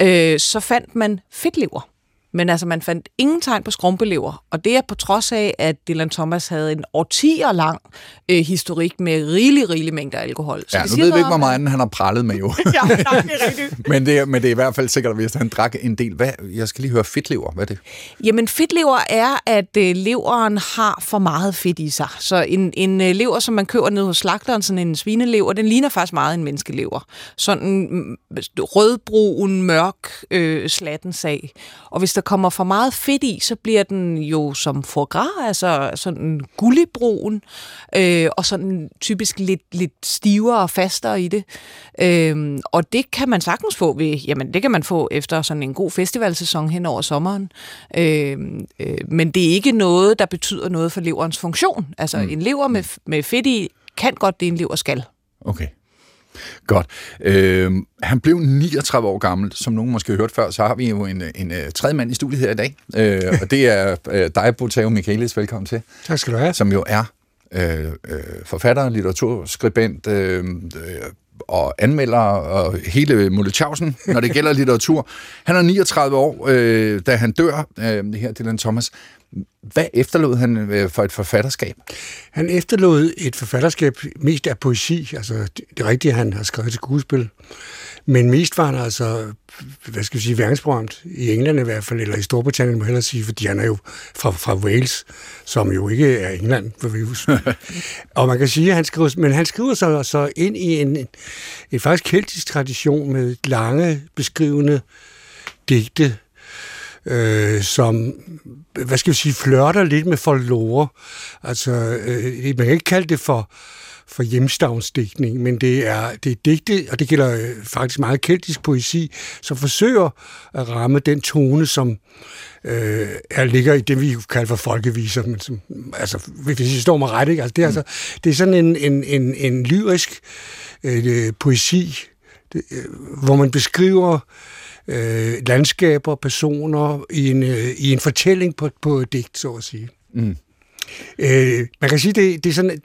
øh, så fandt man fedtlever. Men altså, man fandt ingen tegn på skrumpelever, og det er på trods af, at Dylan Thomas havde en årtier lang øh, historik med rigelig, rigelig mængder alkohol. ja, det nu ved vi ikke, hvor meget han har prallet med jo. ja, nej, det er rigtigt. men, det er, men det er i hvert fald sikkert, hvis han drak en del. Hvad, jeg skal lige høre fedtlever. Hvad er det? Jamen fedtlever er, at øh, leveren har for meget fedt i sig. Så en, en øh, lever, som man køber ned hos slagteren, sådan en svinelever, den ligner faktisk meget en menneskelever. Sådan mm, rødbrun, mørk øh, slatten sag. Og hvis der kommer for meget fedt i, så bliver den jo som foie gras, altså sådan gulligbrun, øh, og sådan typisk lidt, lidt stivere og fastere i det. Øh, og det kan man sagtens få ved, jamen det kan man få efter sådan en god festivalsæson hen over sommeren. Øh, øh, men det er ikke noget, der betyder noget for leverens funktion. Altså mm. en lever med, med fedt i kan godt det, en lever skal. Okay. Godt. Øh, han blev 39 år gammel. Som nogen måske har hørt før, så har vi jo en, en, en tredje mand i studiet her i dag. Øh, og det er øh, dig, Botao Michaelis. Velkommen til. Tak skal du have. Som jo er øh, øh, forfatter, litteraturskribent øh, øh, og anmelder og hele Mulletjavsen, når det gælder litteratur. Han er 39 år, øh, da han dør, øh, det her Dylan Thomas. Hvad efterlod han øh, for et forfatterskab? Han efterlod et forfatterskab mest af poesi, altså det, rigtige, han har skrevet til skuespil. Men mest var han altså, hvad skal vi sige, verdensberømt, i England i hvert fald, eller i Storbritannien må jeg hellere sige, fordi han er jo fra, fra Wales, som jo ikke er England, for vi og man kan sige, at han skriver, men han skriver sig så ind i en, en, en faktisk keltisk tradition med lange, beskrivende digte, øh, som, hvad skal vi sige, flørter lidt med folklore. Altså, øh, man kan ikke kalde det for, for hjemstavnsdigtning, men det er, det er digte, og det gælder øh, faktisk meget keltisk poesi, som forsøger at ramme den tone, som øh, er, ligger i det, vi kalder for folkeviser, men som, altså, hvis I står mig ret, ikke? Altså, det, er, mm. altså, det er sådan en, en, en, en lyrisk øh, poesi, det, øh, hvor man beskriver øh, landskaber, personer i en, øh, i en fortælling på, på et digt, så at sige. Mm. Øh, man kan sige, det, det, er sådan,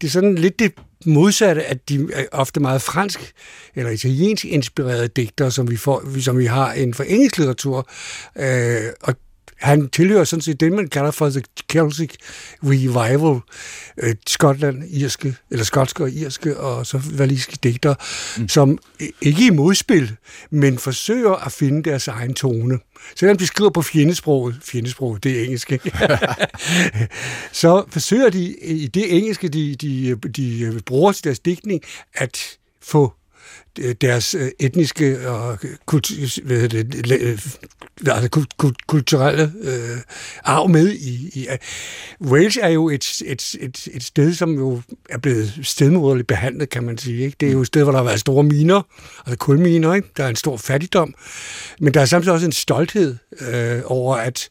det er sådan lidt det modsatte, at de ofte meget fransk eller italiensk inspirerede digter, som vi, får, som vi har inden for engelsk litteratur. Øh, og han tilhører sådan set det, man kalder for The Celtic Revival. Øh, Skotland, irske, eller skotske og irske, og så valiske digter, mm. som ikke i modspil, men forsøger at finde deres egen tone. Selvom de skriver på fjendesproget, fjendesproget, det er engelsk, så forsøger de i det engelske, de, de, de bruger til deres digtning, at få Øh, deres øh, etniske og øh, kultur, hvad det, altså kulturelle øh, arv med i, i. Wales er jo et, et, et, et sted, som jo er blevet stedmoderligt behandlet, kan man sige. Ikke? Det er jo et sted, hvor der har været store miner, altså kulminer, ikke? der er en stor fattigdom, men der er samtidig også en stolthed øh, over, at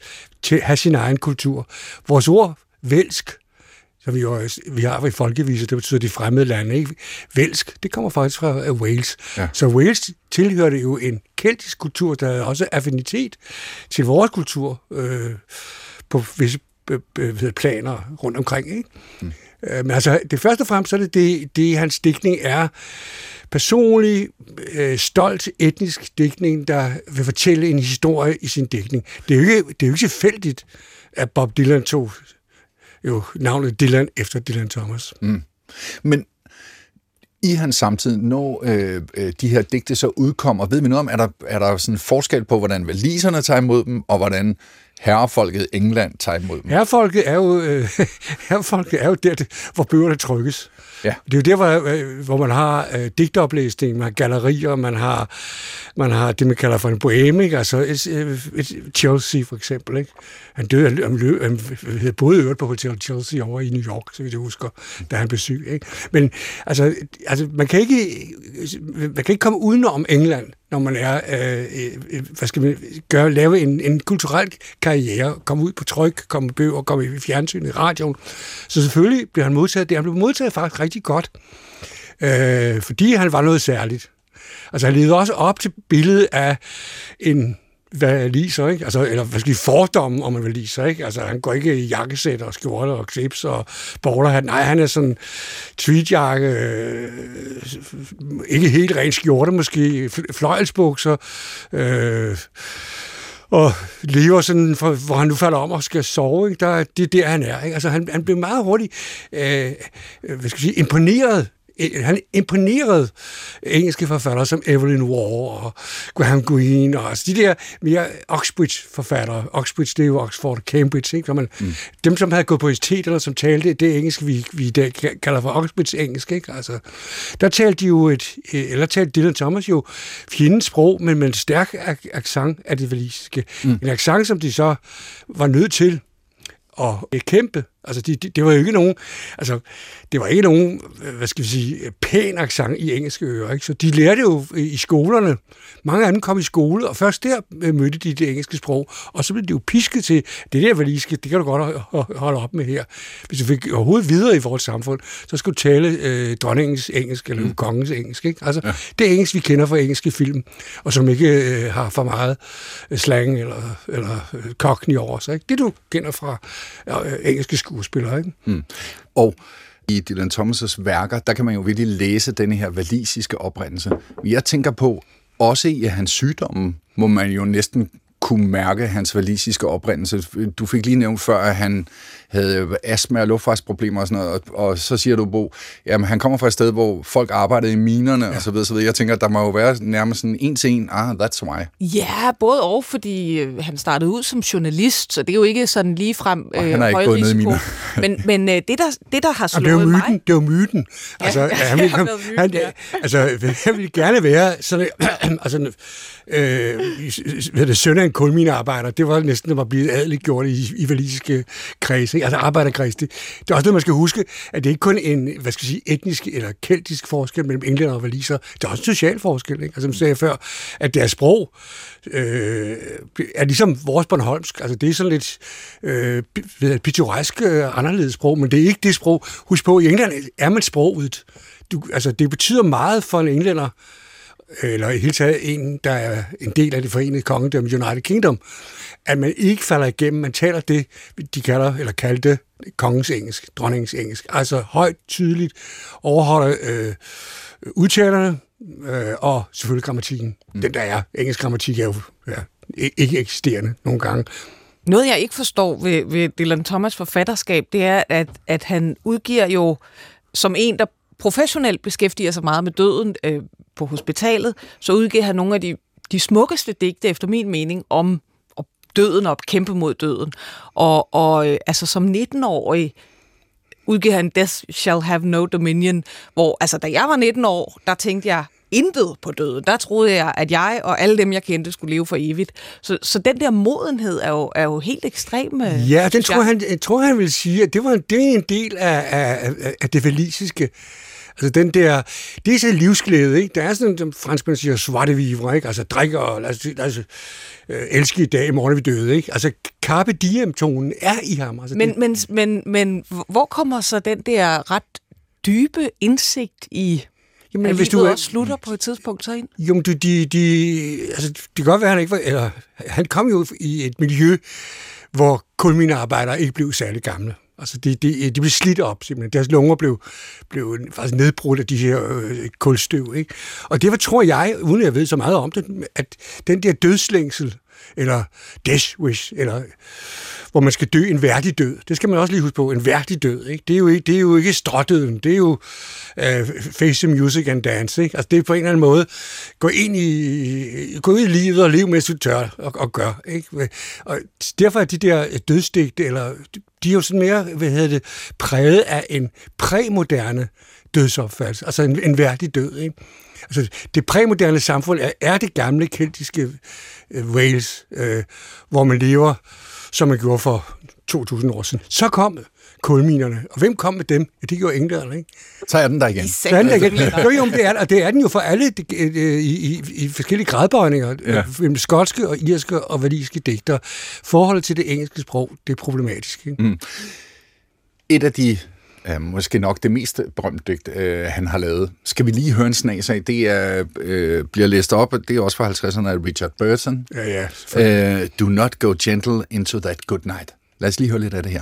have sin egen kultur. Vores ord, velsk, så vi, jo, vi har i folkeviser, det betyder de fremmede lande, ikke? Velsk, det kommer faktisk fra uh, Wales. Ja. Så Wales tilhørte jo en keltisk kultur, der havde også affinitet til vores kultur øh, på visse øh, øh, planer rundt omkring. Ikke? Mm. Øh, men altså, det første og fremmest, så er det, det, det hans digtning er personlig, øh, stolt etnisk digtning, der vil fortælle en historie i sin digtning. Det er jo ikke, det er jo ikke tilfældigt, at Bob Dylan tog jo navnet Dylan efter Dylan Thomas. Mm. Men i hans samtid, når øh, øh, de her digte så udkommer, ved vi noget om, er der, er der sådan forskel på, hvordan valiserne tager imod dem, og hvordan herrefolket England tager imod dem? Herrefolket er jo, øh, herrefolket er jo der, hvor bøgerne trykkes. Ja. Det er jo der, hvor, øh, hvor man har øh, digtoplæsning, man har gallerier, man har, man har det, man kalder for en boheme, ikke? altså et, øh, et, Chelsea for eksempel. Ikke? Han døde, han, han, han både øvrigt på Hotel Chelsea over i New York, så vidt jeg husker, da han blev syg. Ikke? Men altså, altså, man, kan ikke, øh, man kan ikke komme udenom England, når man er, øh, øh, øh, hvad skal man gøre, lave en, en kulturel karriere, komme ud på tryk, komme bøger, komme i fjernsynet, i radioen. Så selvfølgelig blev han modtaget, det han blev modtaget faktisk rigtig godt, øh, fordi han var noget særligt. Altså han levede også op til billedet af en valiser, ikke? Altså, eller hvad skal vi fordomme om en valiser, ikke? Altså, han går ikke i jakkesæt og skjorte og klips og han Nej, han er sådan tweedjakke, øh, ikke helt ren skjorte måske, fløjelsbukser, øh, og lever sådan, for, hvor han nu falder om og skal sove. Ikke? Der, det er der, han er. Ikke? Altså, han, han blev meget hurtigt øh, øh hvad skal jeg sige, imponeret han imponerede engelske forfattere som Evelyn Waugh og Graham Greene og altså de der mere Oxbridge-forfattere. Oxbridge, det er jo Oxford Cambridge, ikke? Man, mm. Dem, som havde gået på universitet eller som talte det engelsk, vi, vi i dag kalder for Oxbridge-engelsk, ikke? Altså, der talte de jo et, eller talte Dylan Thomas jo fjendens sprog, men med en stærk accent af det valisiske. Mm. En accent, som de så var nødt til at kæmpe Altså, det de, det var jo ikke nogen, altså, det var ikke nogen, hvad skal vi sige, pæn accent i engelske ører, ikke? Så de lærte jo i skolerne. Mange af dem kom i skole, og først der øh, mødte de det engelske sprog, og så blev de jo pisket til, det der valiske, det kan du godt holde op med her. Hvis du fik overhovedet videre i vores samfund, så skulle du tale øh, dronningens engelsk, eller mm. kongens engelsk, ikke? Altså, ja. det engelsk, vi kender fra engelske film, og som ikke øh, har for meget øh, slang eller, eller øh, cockney over sig, ikke? Det du kender fra øh, engelske skole skuespiller. Ikke? Mm. Og i Dylan Thomas' værker, der kan man jo virkelig læse denne her valisiske oprindelse. Jeg tænker på, også i hans sygdomme, må man jo næsten kunne mærke hans valisiske oprindelse. Du fik lige nævnt før, at han havde astma og luftvejsproblemer og sådan noget, og, og så siger du, Bo, jamen han kommer fra et sted, hvor folk arbejdede i minerne ja. og så videre, så videre. Jeg tænker, der må jo være nærmest sådan en til en, ah, that's why. Ja, både og, fordi øh, han startede ud som journalist, så det er jo ikke sådan lige frem øh, han er ikke gået ned i miner. men, men øh, det, der, det, der har slået det er myten, mig... Det er jo myten. Altså, ja, han, vil, han, han, altså, han ville gerne være sådan, altså, øh, det, søn af en kulminearbejder, det var næsten, at var blevet adeligt gjort i, i valisiske kredse, altså arbejderkreds. Det, det er også noget, man skal huske, at det ikke kun en, hvad skal jeg sige, etnisk eller keltisk forskel mellem englænder og valiser, det er også en social forskel, ikke? Altså, som jeg før, at deres sprog øh, er ligesom vores Bornholmsk, altså det er sådan lidt øh, pittoresk øh, anderledes sprog, men det er ikke det sprog. Husk på, i England er man sproget. Du, altså, det betyder meget for en englænder, eller i hele taget en, der er en del af det forenede kongedømme United Kingdom, at man ikke falder igennem, man taler det, de kalder, eller kaldte kongens engelsk, dronningens engelsk. Altså højt, tydeligt, overholder øh, udtalerne, øh, og selvfølgelig grammatikken. Mm. Den der er, engelsk grammatik er jo ja, ikke eksisterende nogle gange. Noget, jeg ikke forstår ved, ved Dylan Thomas forfatterskab, det er, at, at han udgiver jo som en, der professionelt beskæftiger sig meget med døden øh, på hospitalet, så udgiver han nogle af de, de smukkeste digte, efter min mening, om, om døden og kæmpe mod døden. Og, og øh, altså som 19-årig udgiver han Death Shall Have No Dominion, hvor altså da jeg var 19 år, der tænkte jeg, intet på døden. Der troede jeg, at jeg og alle dem, jeg kendte, skulle leve for evigt. Så, så den der modenhed er jo, er jo helt ekstrem. Øh, ja, den tror jeg, han, jeg tror, han vil sige, at det var det er en del af, af, af det valisiske. Altså den der, det er så livsglæde, ikke? Der er sådan, som franskmænd siger, svarte vivre, ikke? Altså drikker og lad os, lad os øh, elske i dag, i morgen er vi døde, ikke? Altså carpe diem-tonen er i ham. Altså, Men, det, men, men, men hvor kommer så den der ret dybe indsigt i, Jamen, at hvis du- også slutter på et tidspunkt så ind? Jo, du, de, de, altså, det kan godt være, han ikke var, eller han kom jo i et miljø, hvor kulminearbejdere ikke blev særlig gamle. Altså, de, de, de blev slidt op, simpelthen. Deres lunger blev, blev faktisk nedbrudt af de her øh, kulstøv, ikke? Og det var, tror jeg, uden at jeg ved så meget om det, at den der dødslængsel, eller death wish, eller hvor man skal dø en værdig død. Det skal man også lige huske på, en værdig død. Ikke? Det, er jo ikke, det er jo ikke strådøden, det er jo øh, face the music and dance. Ikke? Altså det er på en eller anden måde, gå ind i, gå ud i livet og leve, mens du tør og, og gør. Ikke? Og derfor er de der dødsdigte, eller de er jo sådan mere, hvad hedder det, præget af en præmoderne dødsopfattelse, altså en, en værdig død. Ikke? Altså, det præmoderne samfund er, er det gamle keltiske øh, Wales, øh, hvor man lever, som man gjorde for 2000 år siden. Så kom kulminerne. Og hvem kom med dem? Ja, det gjorde englænderne, ikke? Så er den der igen. Så er den der igen. Jo, jo, det er, og det er den jo for alle øh, i, i, i forskellige gradbøjninger. Ja. Mellem skotske og irske og valiske digter. Forholdet til det engelske sprog, det er problematisk. Ikke? Mm. Et af de, øh, måske nok det mest berømte digt, øh, han har lavet, skal vi lige høre en snas af, det er, øh, bliver læst op, det er også fra 50'erne af Richard Burton. Ja, ja. Øh, Do not go gentle into that good night. Lad os lige høre lidt af det her.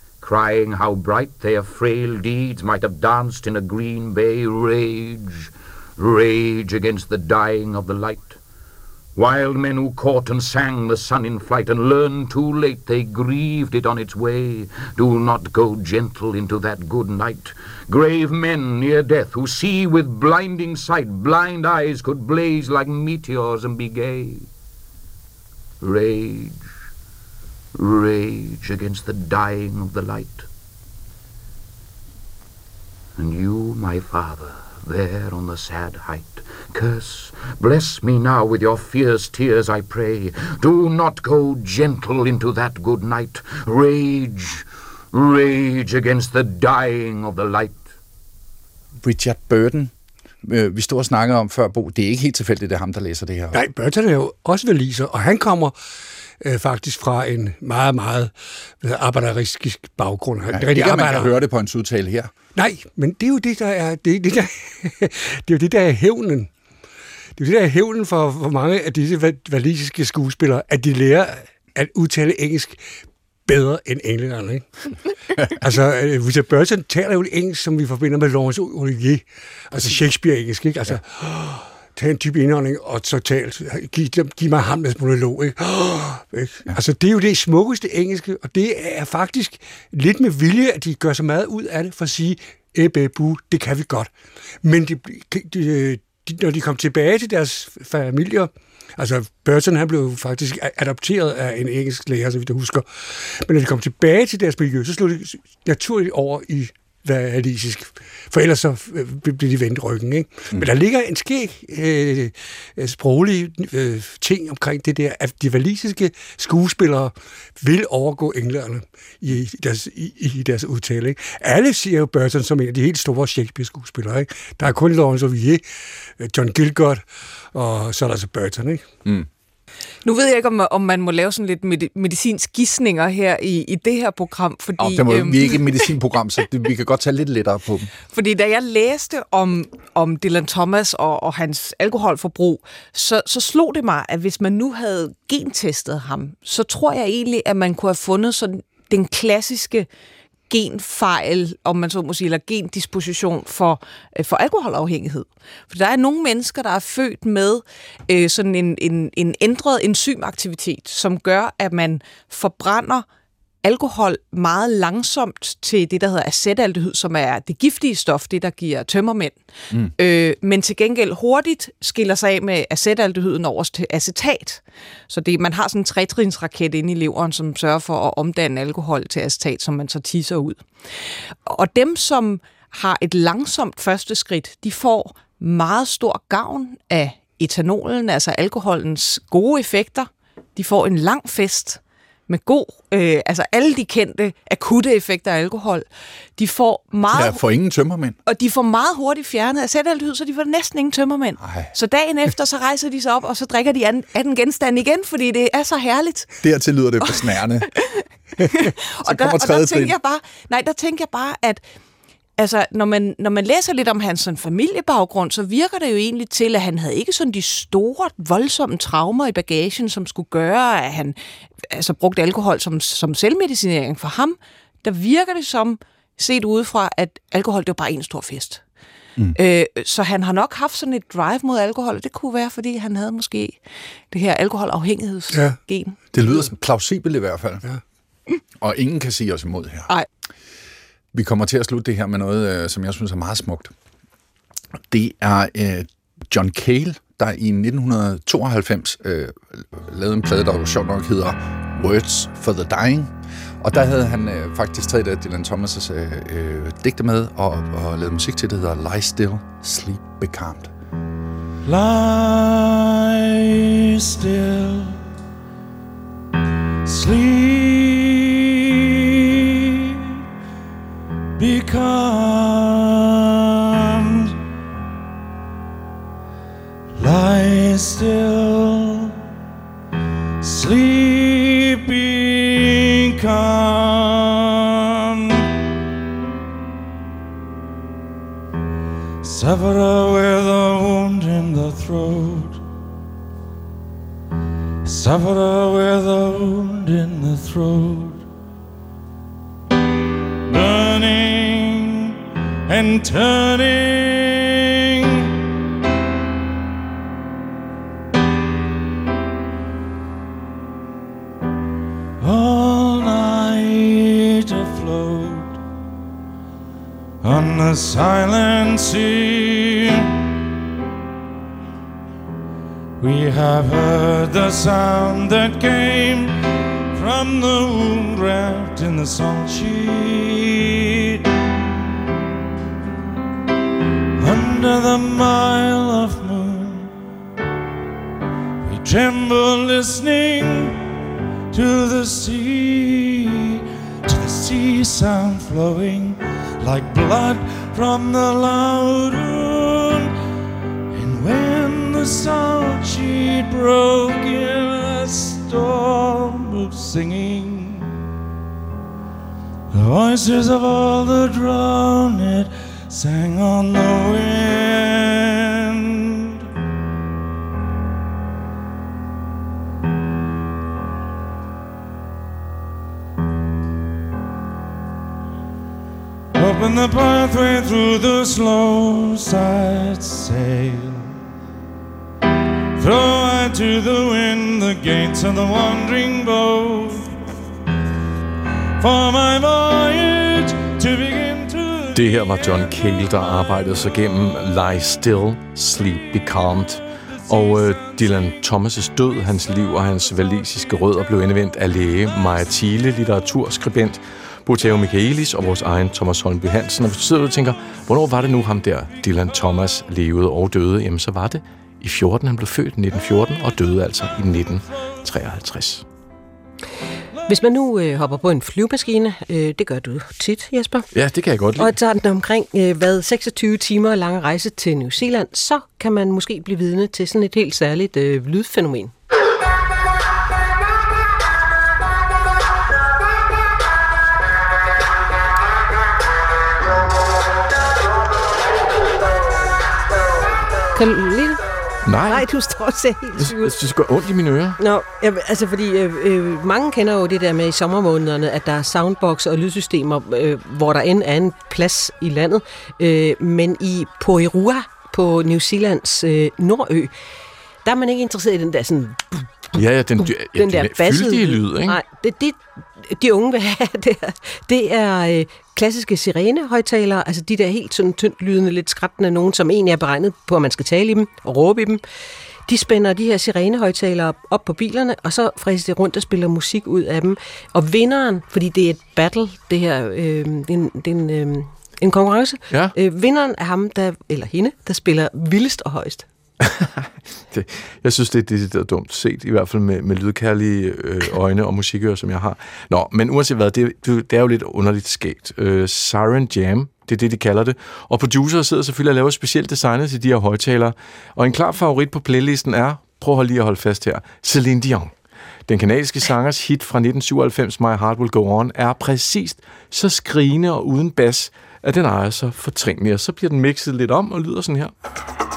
crying how bright their frail deeds might have danced in a green bay rage, rage against the dying of the light. Wild men who caught and sang the sun in flight and learned too late they grieved it on its way. Do not go gentle into that good night. Grave men near death who see with blinding sight, blind eyes could blaze like meteors and be gay. Rage, rage against the dying of the light. And you, my father, there on the sad height, curse, bless me now with your fierce tears, I pray. Do not go gentle into that good night. Rage, rage against the dying of the light. Richard Burton, øh, vi stod og snakkede om før, Bo, det er ikke helt tilfældigt, det er ham, der læser det her. Nej, Burton er jo også valiser, og han kommer øh, faktisk fra en meget, meget arbejderistisk baggrund. Ja, ikke, at man kan høre det på en udtale her. Nej, men det er jo det, der er, det det, der, det er, jo det, der er hævnen. Det er jo det, der er hævnen for, for mange af disse va- walisiske skuespillere, at de lærer at udtale engelsk bedre end englænderne. Ikke? altså, øh, Richard Burton taler jo engelsk, som vi forbinder med Laurence Olivier. Altså Shakespeare-engelsk, ikke? Altså, ja. Tag en type indånding, og så tal. Giv, dem- giv mig Hamlets monolog, ikke? ikke? Ja. Altså, det er jo det smukkeste engelske, og det er faktisk lidt med vilje, at de gør så meget ud af det, for at sige, æbbe, bu, det kan vi godt. Men de, de, de, når de kom tilbage til deres familier, altså Burton, han blev faktisk adopteret af en engelsk lærer, så vidt jeg husker, men når de kom tilbage til deres miljø, så slog de naturligt over i walisisk. For ellers så øh, blev de vendt ryggen. Ikke? Mm. Men der ligger en skæg øh, sproglig øh, ting omkring det der, at de walisiske skuespillere vil overgå englænderne i deres, i, i deres udtale. Ikke? Alle siger jo Burton som en af de helt store Shakespeare-skuespillere. Ikke? Der er kun Laurence Olivier, øh, John Gilgott, og så er der så Burton. Ikke? Mm. Nu ved jeg ikke, om, om man må lave sådan lidt med, medicinsk gissninger her i, i det her program, fordi... Og det må, øhm, vi er ikke et medicinprogram, så det, vi kan godt tage lidt lettere på dem. Fordi da jeg læste om, om Dylan Thomas og, og hans alkoholforbrug, så, så slog det mig, at hvis man nu havde gentestet ham, så tror jeg egentlig, at man kunne have fundet sådan den klassiske genfejl, om man så må sige, eller gendisposition for, øh, for alkoholafhængighed. For der er nogle mennesker, der er født med øh, sådan en, en, en ændret enzymaktivitet, som gør, at man forbrænder alkohol meget langsomt til det, der hedder acetaldehyd, som er det giftige stof, det der giver tømmermænd. Mm. Øh, men til gengæld hurtigt skiller sig af med acetaldehyden over til acetat. Så det, man har sådan en trætrinsraket inde i leveren, som sørger for at omdanne alkohol til acetat, som man så tisser ud. Og dem, som har et langsomt første skridt, de får meget stor gavn af etanolen, altså alkoholens gode effekter. De får en lang fest med god, øh, altså alle de kendte akutte effekter af alkohol. De får meget... Ja, for ingen tømmermænd. Og de får meget hurtigt fjernet acetaldehyd, så de får næsten ingen tømmermænd. Ej. Så dagen efter, så rejser de sig op, og så drikker de af den genstand igen, fordi det er så herligt. Dertil lyder det besnærende. og, der, og der tænker jeg bare, nej, der tænker jeg bare, at altså, når man, når man læser lidt om hans sådan, familiebaggrund, så virker det jo egentlig til, at han havde ikke sådan de store, voldsomme traumer i bagagen, som skulle gøre, at han altså, brugte alkohol som, som selvmedicinering for ham. Der virker det som, set udefra, at alkohol det var bare en stor fest. Mm. Øh, så han har nok haft sådan et drive mod alkohol, og det kunne være, fordi han havde måske det her alkoholafhængighedsgen. Ja, det lyder plausibelt i hvert fald. Ja. Og ingen kan sige os imod her. Nej. Vi kommer til at slutte det her med noget, øh, som jeg synes er meget smukt. Det er øh, John Cale, der i 1992 øh, lavede en plade, der jo sjovt nok hedder Words for the Dying. Og der havde han øh, faktisk taget af Dylan Thomas' øh, øh, digte med og, og lavet musik til, det hedder Lie Still, Sleep Becalmed. Lie still, sleep, becalmed. Lie still, sleep, becalmed. Suffer with a wound in the throat. Suffer with a wound in the throat. Burning and turning. On the silent sea. We have heard the sound that came from the wound wrapped in the salt sheet. Under the mile of moon, we tremble listening to the sea, to the sea sound flowing like blood from the loud. And when the salt sheet broke in a storm of singing, the voices of all the drowned sang on the wind. Open the pathway through the slow side sail. Throw out to the wind the gates of the wandering boat. For my voyage to begin to Det her var John Cale, der arbejdede sig gennem Lie Still, Sleep Becalmed. Og øh, Dylan Thomas' død, hans liv og hans valisiske rødder blev indvendt af læge Maja Thiele, litteraturskribent, Boteo Michaelis og vores egen Thomas Holmby Hansen. Og hvis du sidder og tænker, hvornår var det nu ham der, Dylan Thomas, levede og døde? Jamen, så var det i 14. Han blev født i 1914 og døde altså i 1953. Hvis man nu øh, hopper på en flyvemaskine, øh, det gør du tit, Jesper. Ja, det kan jeg godt lide. Og tager den omkring øh, hvad, 26 timer lange rejse til New Zealand, så kan man måske blive vidne til sådan et helt særligt øh, lydfænomen. Kan du lide det? Nej. Nej, du står og ser helt syg ud. Jeg synes, det går ondt i mine ører. Nå, ja, altså fordi øh, øh, mange kender jo det der med i sommermånederne, at der er soundbox og lydsystemer, øh, hvor der end er en plads i landet. Øh, men i Poirua på New Zealands øh, Nordø, der er man ikke interesseret i den der sådan Ja, ja, den, ja, den der bassede lyd, ikke? Nej, det, det, de unge vil have, det er, det er øh, klassiske sirene-højtalere, altså de der helt sådan tyndt lydende, lidt skrættende, nogen, som egentlig er beregnet på, at man skal tale i dem og råbe i dem. De spænder de her sirene-højtalere op på bilerne, og så fræser de rundt og spiller musik ud af dem. Og vinderen, fordi det er et battle, det her, øh, det er en, det er en, øh, en konkurrence, Ja. øh, vinderen er ham, der, eller hende, der spiller vildest og højst. Det, jeg synes, det er det, der er dumt set, i hvert fald med, med lydkærlige øh, øjne og musikører, som jeg har. Nå, men uanset hvad, det, det, er jo lidt underligt skægt. Øh, Siren Jam, det er det, de kalder det. Og producer sidder selvfølgelig og laver specielt designet til de her højtalere. Og en klar favorit på playlisten er, prøv lige at holde fast her, Celine Dion. Den kanadiske sangers hit fra 1997, My Heart Will Go On, er præcist så skrigende og uden bas, at den ejer sig fortrængelig. Og så bliver den mixet lidt om og lyder sådan her.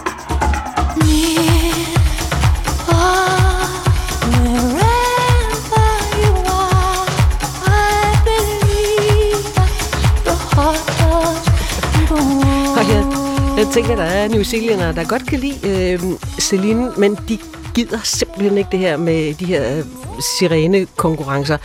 Øh, jeg tænker, der er New Zealandere, der godt kan lide øh, Celine, men de gider simpelthen ikke det her med de her øh, sirene-konkurrencer.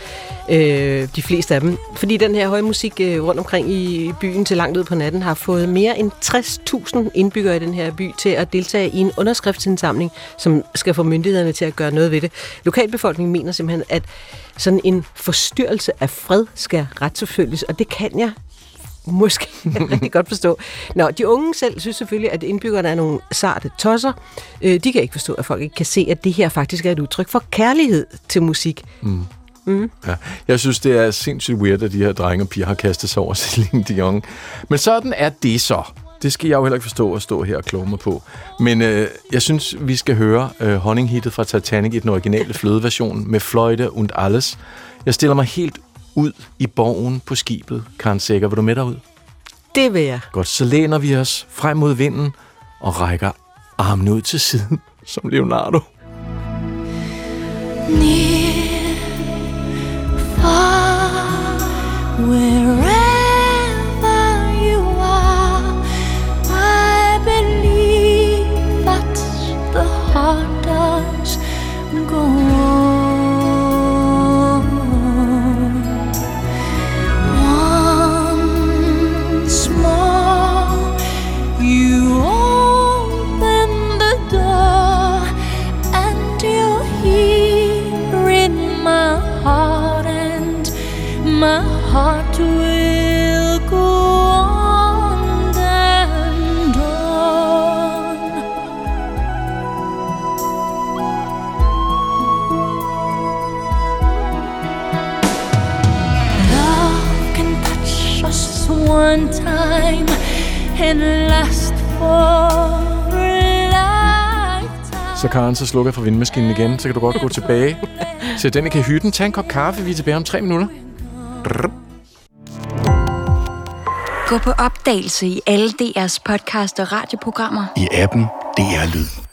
Øh, de fleste af dem. Fordi den her høje musik øh, rundt omkring i byen til langt ud på natten har fået mere end 60.000 indbyggere i den her by til at deltage i en underskriftsindsamling, som skal få myndighederne til at gøre noget ved det. Lokalbefolkningen mener simpelthen, at sådan en forstyrrelse af fred skal retsforfølges, og det kan jeg måske rigtig godt forstå. Nå, de unge selv synes selvfølgelig, at indbyggerne er nogle sarte tosser. Øh, de kan ikke forstå, at folk ikke kan se, at det her faktisk er et udtryk for kærlighed til musik. Mm. Mm. Ja. Jeg synes, det er sindssygt weird, at de her drenge og piger har kastet sig over Celine Dion. Men sådan er det så. Det skal jeg jo heller ikke forstå at stå her og kloge mig på. Men øh, jeg synes, vi skal høre øh, honninghittet fra Titanic i den originale flødeversion med fløjte und alles. Jeg stiller mig helt ud i borgen på skibet. Karen Sækker, vil du med derud? Det vil jeg. Godt, så læner vi os frem mod vinden og rækker armen ud til siden, som Leonardo. Wherever Så Karen, så slukker jeg for vindmaskinen igen. Så kan du godt gå tilbage til den i kahytten. Tag en kop kaffe. Vi er tilbage om tre minutter. Gå på opdagelse i alle DR's podcast og radioprogrammer. I appen DR Lyd.